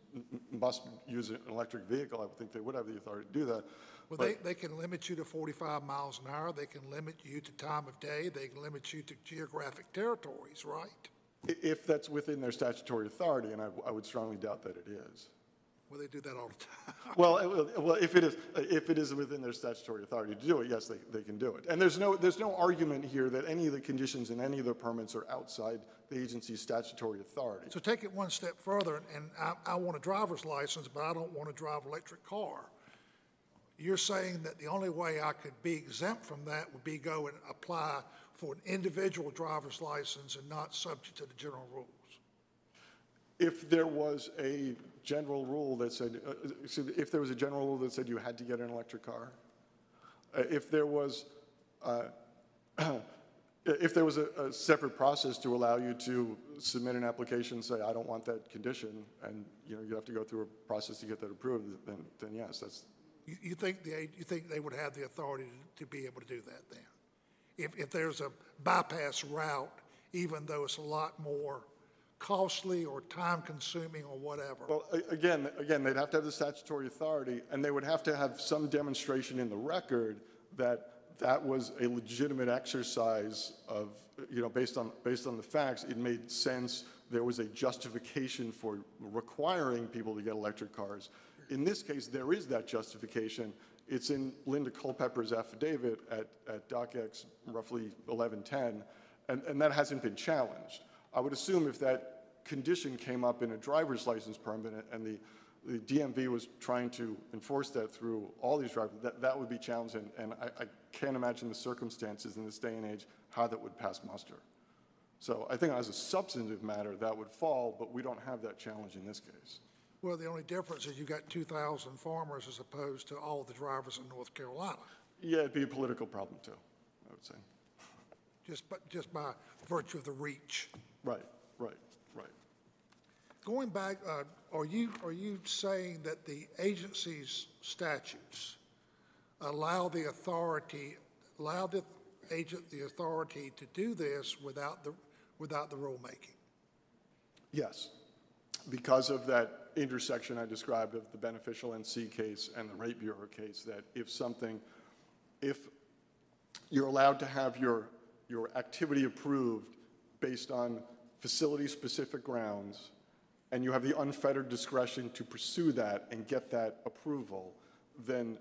D: must use an electric vehicle, I would think they would have the authority to do that.
A: Well,
D: But-
A: they, they can limit you to 45 miles an hour, they can limit you to time of day, they can limit you to geographic territories, right?
D: If that's within their statutory authority, and I, I would strongly doubt that it is.
A: Well, they do that all the time.
D: Well, it will- well, if it is, if it is within their statutory authority to do it, yes, they, they can do it. And there's no, there's no argument here that any of the conditions in any of the permits are outside the agency's statutory authority.
A: So take it one step further, and- and I, I want a driver's license, but I don't want to drive an electric car. You're saying that the only way I could be exempt from that would be go and apply for an individual driver's license and not subject to the general rules?
D: If there was a general rule that said, uh, excuse if there was a general rule that said you had to get an electric car, uh, if there was, uh, <clears throat> If there was a, a separate process to allow you to submit an application, say, I don't want that condition, and, you know, you have to go through a process to get that approved, then, then yes, that's,
A: You, you think the, you think they would have the authority to, to be able to do that then? If, if there's a bypass route, even though it's a lot more costly or time-consuming or whatever?
D: Well, again, again, they'd have to have the statutory authority, and they would have to have some demonstration in the record that that was a legitimate exercise of, you know, based on, based on the facts, it made sense, there was a justification for requiring people to get electric cars. In this case, there is that justification. It's in Linda Culpepper's affidavit at, at DocX roughly 1110, and, and that hasn't been challenged. I would assume if that condition came up in a driver's license permit and the, the DMV was trying to enforce that through all these drivers, that, that would be challenging. and, I, I can't imagine the circumstances in this day and age, how that would pass muster. So I think as a substantive matter, that would fall, but we don't have that challenge in this case.
A: Well, the only difference is you've got 2,000 farmers as opposed to all the drivers in North Carolina,
D: Yeah, it'd be a political problem too, I would say.
A: just, but, just by virtue of the reach.
D: Right, right.
A: Going back, uh, are you, are you saying that the agency's statutes allow the authority, allow the agent the authority to do this without the, without the rulemaking?
D: Yes, because of that intersection I described of the beneficial NC case and the rate bureau case, that if something, if you're allowed to have your, your activity approved based on facility-specific grounds, and you have the unfettered discretion to pursue that and get that approval, then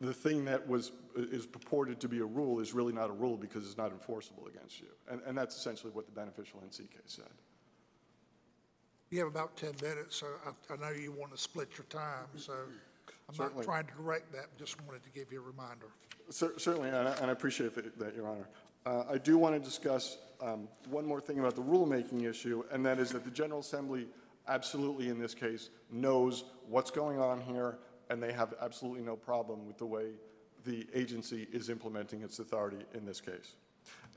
D: the thing that was, is purported to be a rule is really not a rule because it's not enforceable against you. And, and that's essentially what the beneficial NC case said.
A: You have about 10 minutes, so I, I know you want to split your time, so I'm not
D: Certainly.
A: trying to correct that, just wanted to give you a reminder.
D: Cer- Certainly, and I and I appreciate that, that, Your Honor. Uh, I do want to discuss um, one more thing about the rulemaking issue, and that is that the General Assembly absolutely, in this case, knows what's going on here, and they have absolutely no problem with the way the agency is implementing its authority in this case.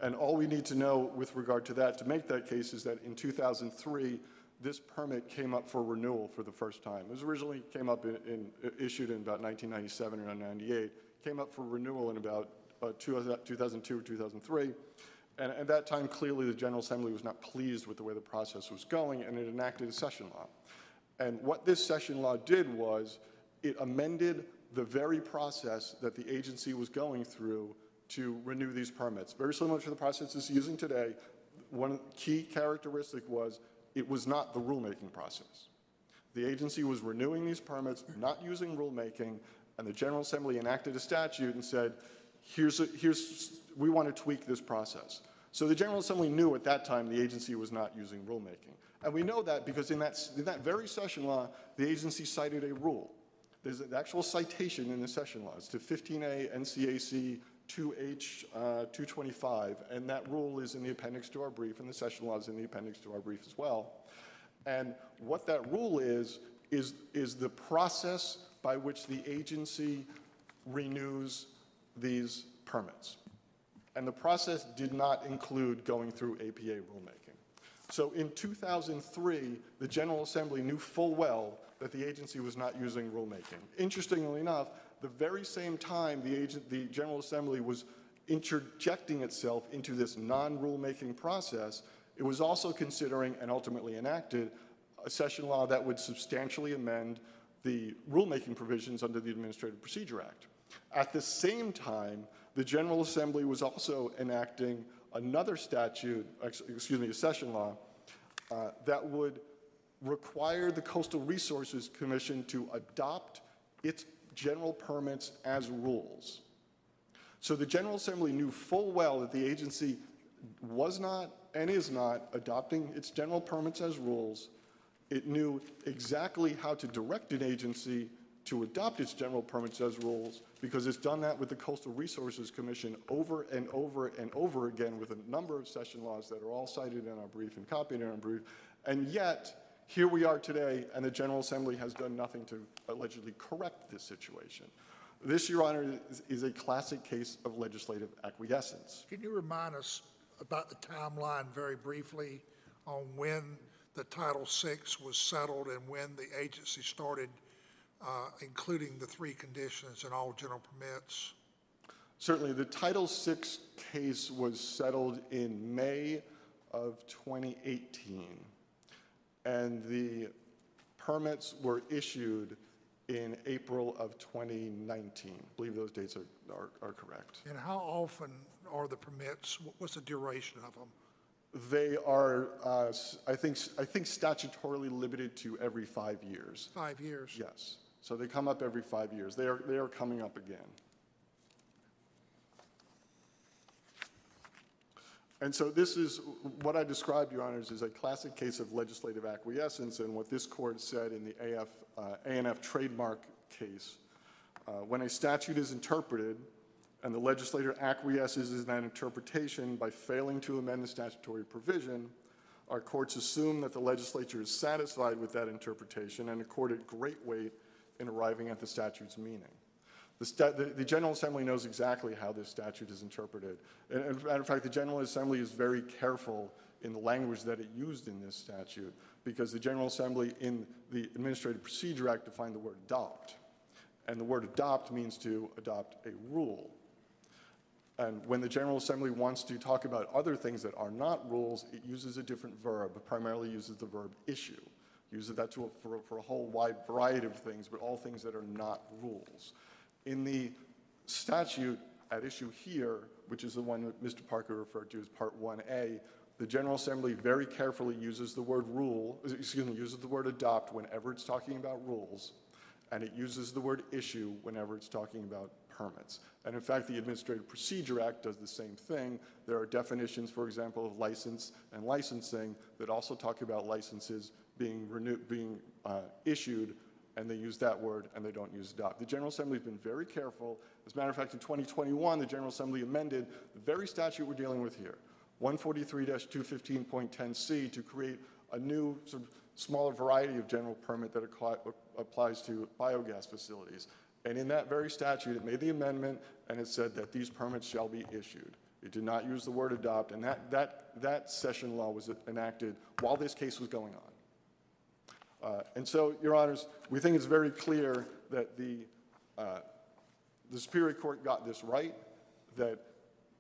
D: And all we need to know with regard to that, to make that case, is that in 2003, this permit came up for renewal for the first time. It was originally came up in, in issued in about 1997 or 98, came up for renewal in about uh, 2002 or 2003. And at that time, clearly, the General Assembly was not pleased with the way the process was going, and it enacted a session law. And what this session law did was it amended the very process that the agency was going through to renew these permits. Very similar to the process it's using today. One key characteristic was it was not the rulemaking process. The agency was renewing these permits, not using rulemaking, and the General Assembly enacted a statute and said, here's, a, here's, we want to tweak this process. So the General Assembly knew at that time the agency was not using rulemaking. And we know that because in that, in that very session law, the agency cited a rule. There's an actual citation in the session law. It's to 15A NCAC 2H uh, 225, and that rule is in the appendix to our brief, and the session law is in the appendix to our brief as well. And what that rule is, is, is the process by which the agency renews these permits. And the process did not include going through APA rulemaking. So in 2003, the General Assembly knew full well that the agency was not using rulemaking. Interestingly enough, the very same time the, agent, the General Assembly was interjecting itself into this non-rulemaking process, it was also considering and ultimately enacted a session law that would substantially amend the rulemaking provisions under the Administrative Procedure Act. At the same time, the General Assembly was also enacting another statute, excuse me, a session law, uh, that would require the Coastal Resources Commission to adopt its general permits as rules. So the General Assembly knew full well that the agency was not and is not adopting its general permits as rules. It knew exactly how to direct an agency to adopt its general permits as rules because it's done that with the Coastal Resources Commission over and over and over again with a number of session laws that are all cited in our brief and copied in our brief. And yet, here we are today, and the General Assembly has done nothing to allegedly correct this situation. This, Your Honor, is- is a classic case of legislative acquiescence.
A: Can you remind us about the timeline very briefly on when the Title VI was settled and when the agency started uh, including the three conditions and all general permits?
D: Certainly, the Title VI case was settled in May of 2018, and the permits were issued in April of 2019. I believe those dates are, are, are correct.
A: And how often are the permits, wh- what's the duration of them?
D: They are, uh, I think, I think statutorily limited to every five years.
A: Five years?
D: Yes. So they come up every five years. They are, they are coming up again. And so this is, what I described, Your Honors, is a classic case of legislative acquiescence, and what this court said in the AF, uh, A&F trademark case. Uh, When a statute is interpreted, and the legislator acquiesces in that interpretation by failing to amend the statutory provision, our courts assume that the legislature is satisfied with that interpretation and accord it great weight in arriving at the statute's meaning. The, the, General Assembly knows exactly how this statute is interpreted. And, and matter of fact, the General Assembly is very careful in the language that it used in this statute because the General Assembly in the Administrative Procedure Act defined the word adopt. And the word adopt means to adopt a rule. And when the General Assembly wants to talk about other things that are not rules, it uses a different verb, primarily uses the verb issue. Uses that to, for, for a whole wide variety of things, but all things that are not rules. In the statute at issue here, which is the one that Mr. Parker referred to as Part 1A, the General Assembly very carefully uses the word rule, excuse me, uses the word adopt whenever it's talking about rules, and it uses the word issue whenever it's talking about permits. And in fact, the Administrative Procedure Act does the same thing. There are definitions, for example, of license and licensing that also talk about licenses being renewed, being uh, issued, and they use that word and they don't use adopt. The General Assembly has been very careful. As a matter of fact, in 2021, the General Assembly amended the very statute we're dealing with here, 143-215.10C, to create a new sort of smaller variety of general permit that applies to biogas facilities. And in that very statute, it made the amendment and it said that these permits shall be issued. It did not use the word adopt, and that, that, that session law was enacted while this case was going on. Uh, And so, Your Honors, we think it's very clear that the, uh, the Superior Court got this right, that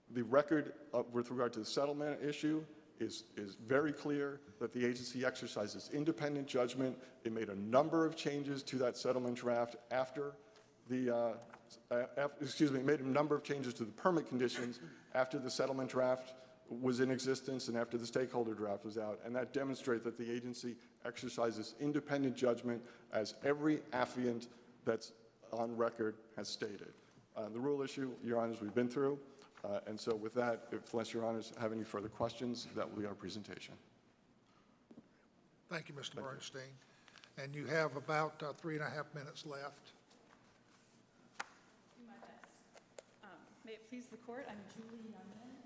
D: the record of- with regard to the settlement issue is, is very clear, that the agency exercises independent judgment. It made a number of changes to that settlement draft after the, uh, uh, excuse me, made a number of changes to the permit conditions after the settlement draft was in existence and after the stakeholder draft was out. And that demonstrates that the agency exercises independent judgment as every affiant that's on record has stated. Uh, The rule issue, Your Honors, we've been through. Uh, And so with that, if- unless Your Honors have any further questions, that will be our presentation.
A: Thank you, Mr. Bernstein. And you have about uh, three and a half minutes left.
F: Do my best. Um, May it please the court, I'm Julie Youngman, and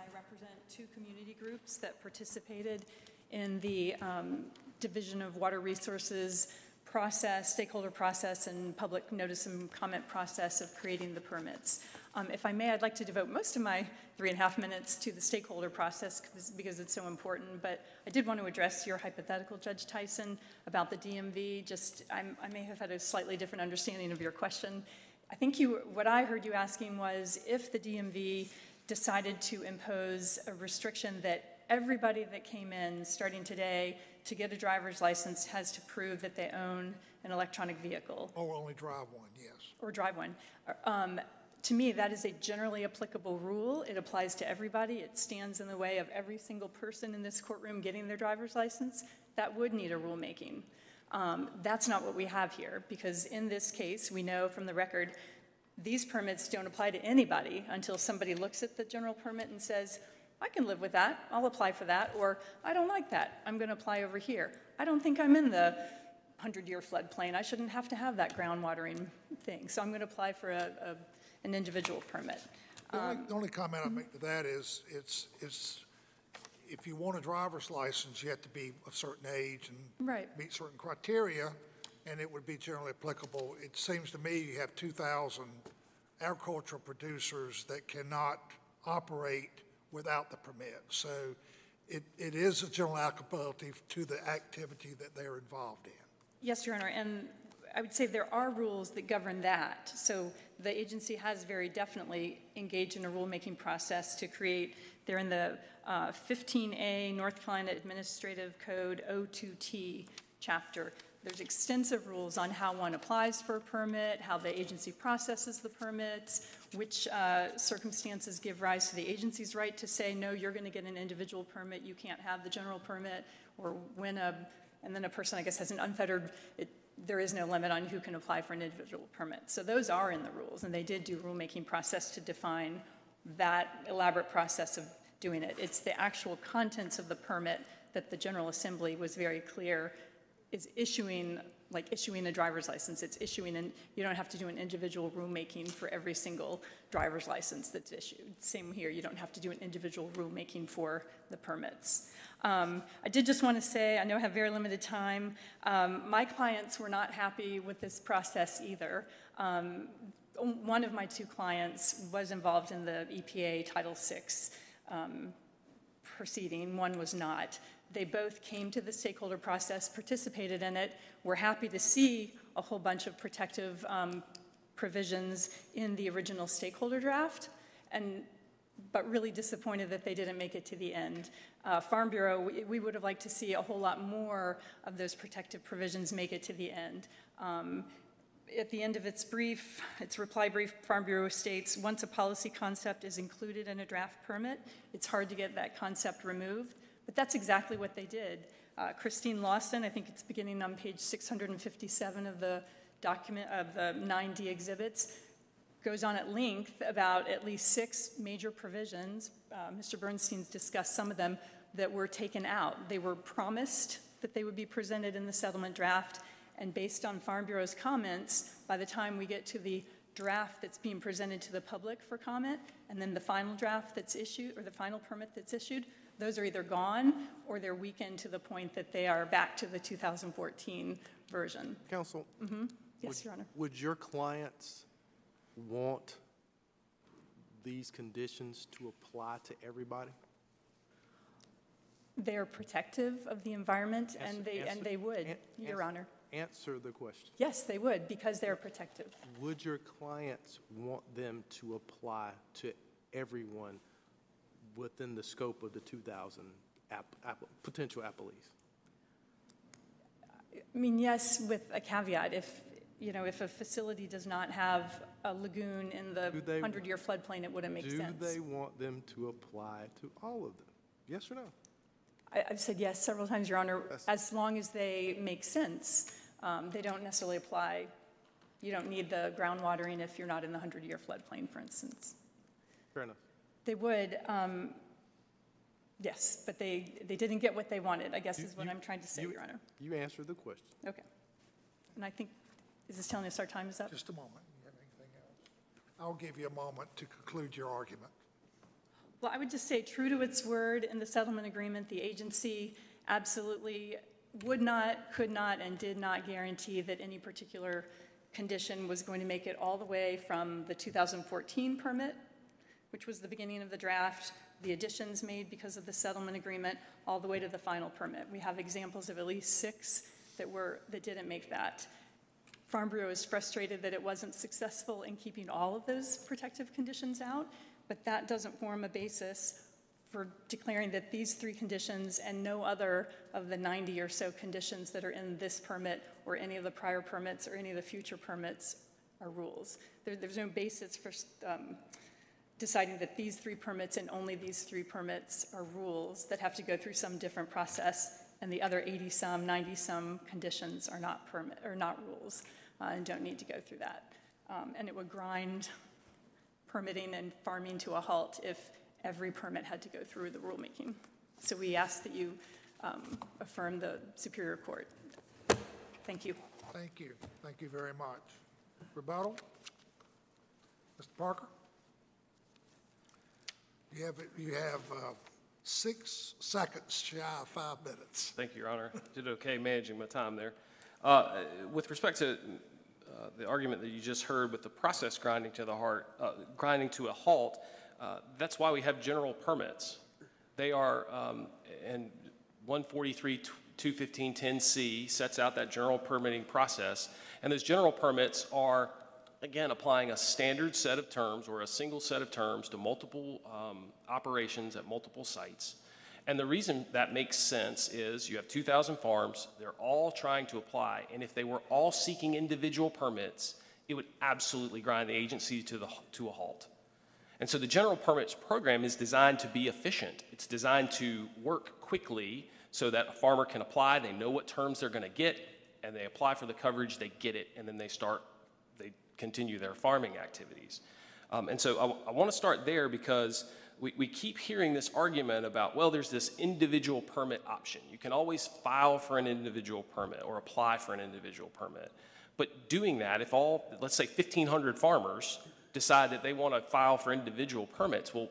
F: I represent two community groups that participated in the um, Division of Water Resources process, stakeholder process, and public notice and comment process of creating the permits. Um, If I may, I'd like to devote most of my three and a half minutes to the stakeholder process because it's so important, but I did want to address your hypothetical, Judge Tyson, about the DMV. Just, I'm- I may have had a slightly different understanding of your question. I think you, what I heard you asking was if the DMV decided to impose a restriction that everybody that came in, starting today, to get a driver's license has to prove that they own an electronic vehicle
A: Or only drive one, yes.
F: or drive one. Um, To me, that is a generally applicable rule. It applies to everybody. It stands in the way of every single person in this courtroom getting their driver's license. That would need a rulemaking. Um, That's not what we have here, because in this case, we know from the record, these permits don't apply to anybody until somebody looks at the general permit and says, I can live with that, I'll apply for that, or I don't like that, I'm going to apply over here. I don't think I'm in the 100-year floodplain, I shouldn't have to have that groundwatering thing, so I'm going to apply for a, a- an individual permit.
A: The
F: Um,
A: only, the only comment I make to that is, it's, it's, if you want a driver's license, you have to be of certain age and
F: Right.
A: meet certain criteria. And it would be generally applicable. It seems to me you have 2,000 agricultural producers that cannot operate without the permit. So it, it is a general applicability to the activity that they're involved in.
F: Yes, Your Honor, and I would say there are rules that govern that. So the agency has very definitely engaged in a rulemaking process to create, they're in the uh, 15A North Carolina Administrative Code 02T chapter. There's extensive rules on how one applies for a permit, how the agency processes the permits, which uh, circumstances give rise to the agency's right to say, no, you're going to get an individual permit, you can't have the general permit, or when a, and then a person, I guess, has an unfettered, it, there is no limit on who can apply for an individual permit. So those are in the rules, and they did do rulemaking process to define that elaborate process of doing it. It's the actual contents of the permit that the General Assembly was very clear is issuing, like issuing a driver's license. It's issuing, and you don't have to do an individual rulemaking for every single driver's license that's issued. Same here, you don't have to do an individual rulemaking for the permits. Um, I did just want to say, I know I have very limited time, um, my clients were not happy with this process either. Um, one of my two clients was involved in the EPA Title VI um, proceeding, one was not. They both came to the stakeholder process, participated in it. We're happy to see a whole bunch of protective um, provisions in the original stakeholder draft, and but really disappointed that they didn't make it to the end. Uh, Farm Bureau, we, we, would have liked to see a whole lot more of those protective provisions make it to the end. Um, at the end of its brief, its reply brief, Farm Bureau states, once a policy concept is included in a draft permit, it's hard to get that concept removed. But that's exactly what they did. Uh, Christine Lawson, I think it's beginning on page 657 of the document of the 9D exhibits, goes on at length about at least six major provisions. Uh, Mr. Bernstein's discussed some of them that were taken out. They were promised that they would be presented in the settlement draft, and based on Farm Bureau's comments, by the time we get to the draft that's being presented to the public for comment, and then the final draft that's issued, or the final permit that's issued, those are either gone or they're weakened to the point that they are back to the 2014 version.
C: Counsel? Mm-hmm.
F: Yes,
C: would-
F: Your Honor.
C: Would your clients want these conditions to apply to everybody?
F: They're protective of the environment, and
C: Answer-
F: they, and they would,
C: an-
F: Your
C: answer-
F: Honor.
C: Answer the question.
F: Yes, they would, because they're protective.
C: Would your clients want them to apply to everyone within the scope of the 2,000 app- app- potential appellees?
F: I mean, yes, with a caveat, if, you know, if a facility does not have a lagoon in the 100-year floodplain, it wouldn't make
C: Do
F: sense.
C: Do they want them to apply to all of them? Yes or no?
F: I- I've said yes several times, Your Honor,
C: That's-
F: as long as they make sense. Um, They don't necessarily apply, you don't need the groundwatering if you're not in the 100-year floodplain, for instance.
C: Fair enough.
F: They would, um, yes, but they, they didn't get what they wanted, I guess
C: You-
F: is what
C: you-
F: I'm trying to say,
C: you-
F: Your Honor.
C: You answered the question.
F: Okay. And I think, is this telling us our time is up?
A: Just a moment. You have anything else? I'll give you a moment to conclude your argument.
F: Well, I would just say, true to its word in the settlement agreement, the agency absolutely would not, could not, and did not guarantee that any particular condition was going to make it all the way from the 2014 permit, which was the beginning of the draft, the additions made because of the settlement agreement, all the way to the final permit. We have examples of at least six that were, that didn't make that. Farm Bureau is frustrated that it wasn't successful in keeping all of those protective conditions out, but that doesn't form a basis for declaring that these three conditions and no other of the 90 or so conditions that are in this permit or any of the prior permits or any of the future permits are rules. There, there's no basis for um, deciding that these three permits and only these three permits are rules that have to go through some different process, and the other 80-some, 90-some conditions are not permit, are not rules, uh, and don't need to go through that. Um, And it would grind permitting and farming to a halt if every permit had to go through the rulemaking. So we ask that you um, affirm the Superior Court. Thank you.
A: Thank you. Thank you very much. Rebuttal? Mr. Parker? You have, you have uh, six seconds shy of five minutes.
B: Thank you, Your Honor. <laughs> Did okay managing my time there. Uh, With respect to uh, the argument that you just heard with the process grinding to the heart, uh, grinding to a halt, uh, that's why we have general permits. They are, um, and 143, 21510C sets out that general permitting process. And those general permits are, again, applying a standard set of terms or a single set of terms to multiple um, operations at multiple sites. And the reason that makes sense is you have 2,000 farms, they're all trying to apply, and if they were all seeking individual permits, it would absolutely grind the agency to the, to a halt. And so the general permits program is designed to be efficient. It's designed to work quickly so that a farmer can apply, they know what terms they're going to get, and they apply for the coverage, they get it, and then they start, continue their farming activities. Um, and so I, want to start there because we, we keep hearing this argument about, well, there's this individual permit option. You can always file for an individual permit or apply for an individual permit. But doing that, if all, let's say 1,500 farmers decide that they want to file for individual permits, well,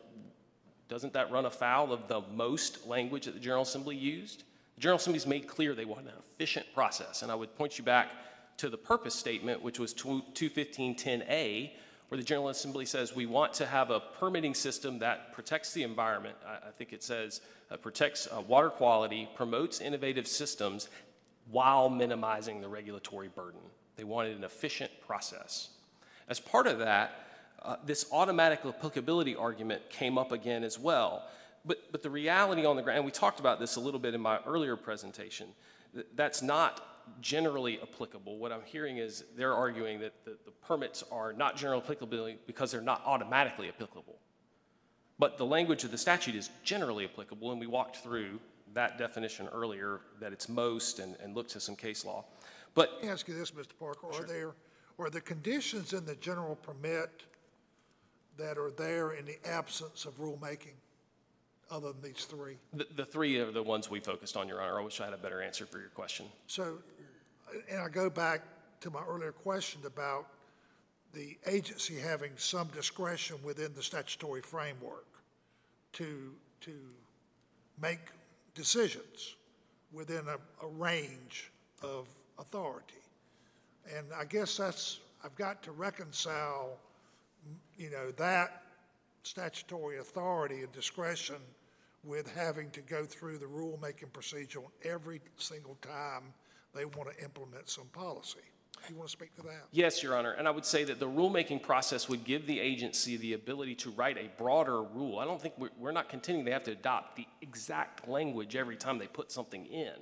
B: doesn't that run afoul of the most language that the General Assembly used? The General Assembly's made clear they want an efficient process, and I would point you back to the purpose statement, which was 21510A, where the General Assembly says we want to have a permitting system that protects the environment. I, I think it says uh, protects uh, water quality, promotes innovative systems while minimizing the regulatory burden. They wanted an efficient process. As part of that, uh, this automatic applicability argument came up again as well. But, but the reality on the ground, and we talked about this a little bit in my earlier presentation, th- that's not generally applicable. What I'm hearing is they're arguing that the, the permits are not generally applicable because they're not automatically applicable. But the language of the statute is generally applicable, and we walked through that definition earlier, that it's most, and, and looked to some case law. But
A: Let me ask you this, Mr. Parker, are there, are the conditions in the general permit that are there in the absence of rulemaking, other than these three?
B: the, the three are the ones we focused on, Your Honor. I wish I had a better answer for your question.
A: So, and I go back to my earlier question about the agency having some discretion within the statutory framework to, to make decisions within a, a range of authority. And I guess that's, I've got to reconcile, you know, that statutory authority and discretion with having to go through the rulemaking procedure every single time they want to implement some policy. You want to speak to that?
B: Yes, Your Honor, and I would say that the rulemaking process would give the agency the ability to write a broader rule. I don't think, we're, we're not contending they have to adopt the exact language every time they put something in,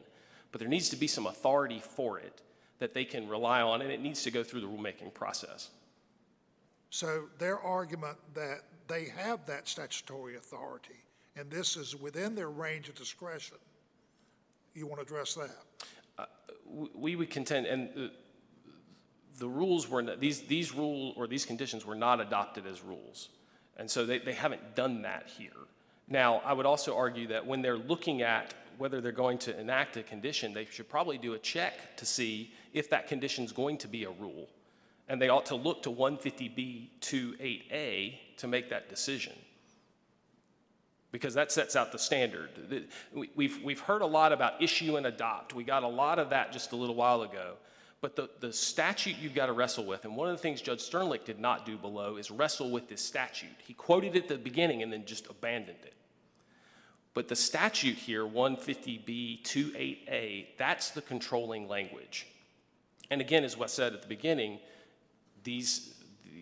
B: but there needs to be some authority for it that they can rely on, and it needs to go through the rulemaking process.
A: So their argument that they have that statutory authority, and this is within their range of discretion, you want to address that?
B: Uh, w- We would contend, and the, the rules were, not- these, these rule, or these conditions were not adopted as rules. And so they, they haven't done that here. Now, I would also argue that when they're looking at whether they're going to enact a condition, they should probably do a check to see if that condition is going to be a rule. And they ought to look to 150B 28A to make that decision. Because that sets out the standard. We- We've, we've heard a lot about issue and adopt. We got a lot of that just a little while ago. But the, the statute you've got to wrestle with, and one of the things Judge Sternlicht did not do below is wrestle with this statute. He quoted it at the beginning and then just abandoned it. But the statute here, 150B 28A, that's the controlling language. And again, as Wes said at the beginning, these,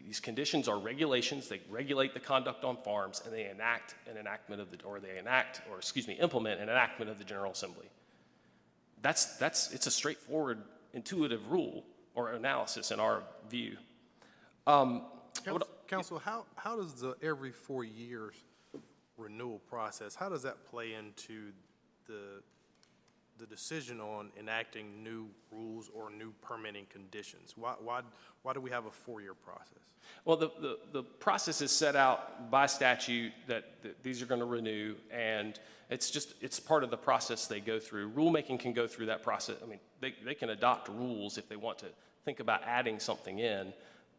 B: these conditions are regulations. They regulate the conduct on farms, and they enact an enactment of the, or they enact, or excuse me, implement an enactment of the General Assembly. That's, that's, it's a straightforward, intuitive rule or analysis in our view. Um, I would-
C: Counsel, how, how does the every four years renewal process, how does that play into the, the decision on enacting new rules or new permitting conditions? Why, why, why do we have a four-year process?
B: Well, the, the, the process is set out by statute that, that these are going to renew, and it's just, it's part of the process they go through. Rulemaking can go through that process. I mean, they, they can adopt rules if they want to think about adding something in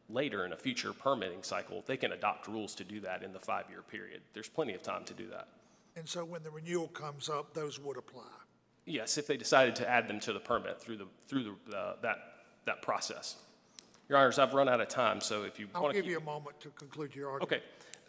B: later in a future permitting cycle. They can adopt rules to do that in the five-year period. There's plenty of time to do that.
A: And so when the renewal comes up, those would apply.
B: Yes, if they decided to add them to the permit through the, through the, uh, that, that process. Your Honors, I've run out of time, so if you
A: I'll
B: want to
A: give
B: keep.
A: you a moment to conclude your argument.
B: Okay,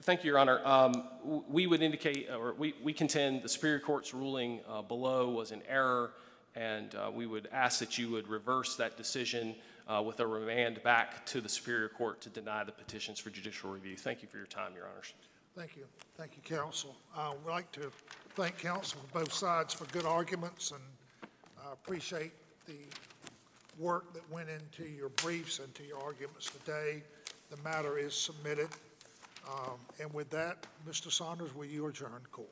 B: thank you, Your Honor. Um, We would indicate, or we we contend the Superior Court's ruling uh, below was an error, and uh, we would ask that you would reverse that decision uh, with a remand back to the Superior Court to deny the petitions for judicial review. Thank you for your time, Your Honors.
A: Thank you. Thank you, counsel. I would like to thank counsel for both sides for good arguments, and I appreciate the work that went into your briefs and to your arguments today. The matter is submitted. Um, And with that, Mr. Saunders, will you adjourn court?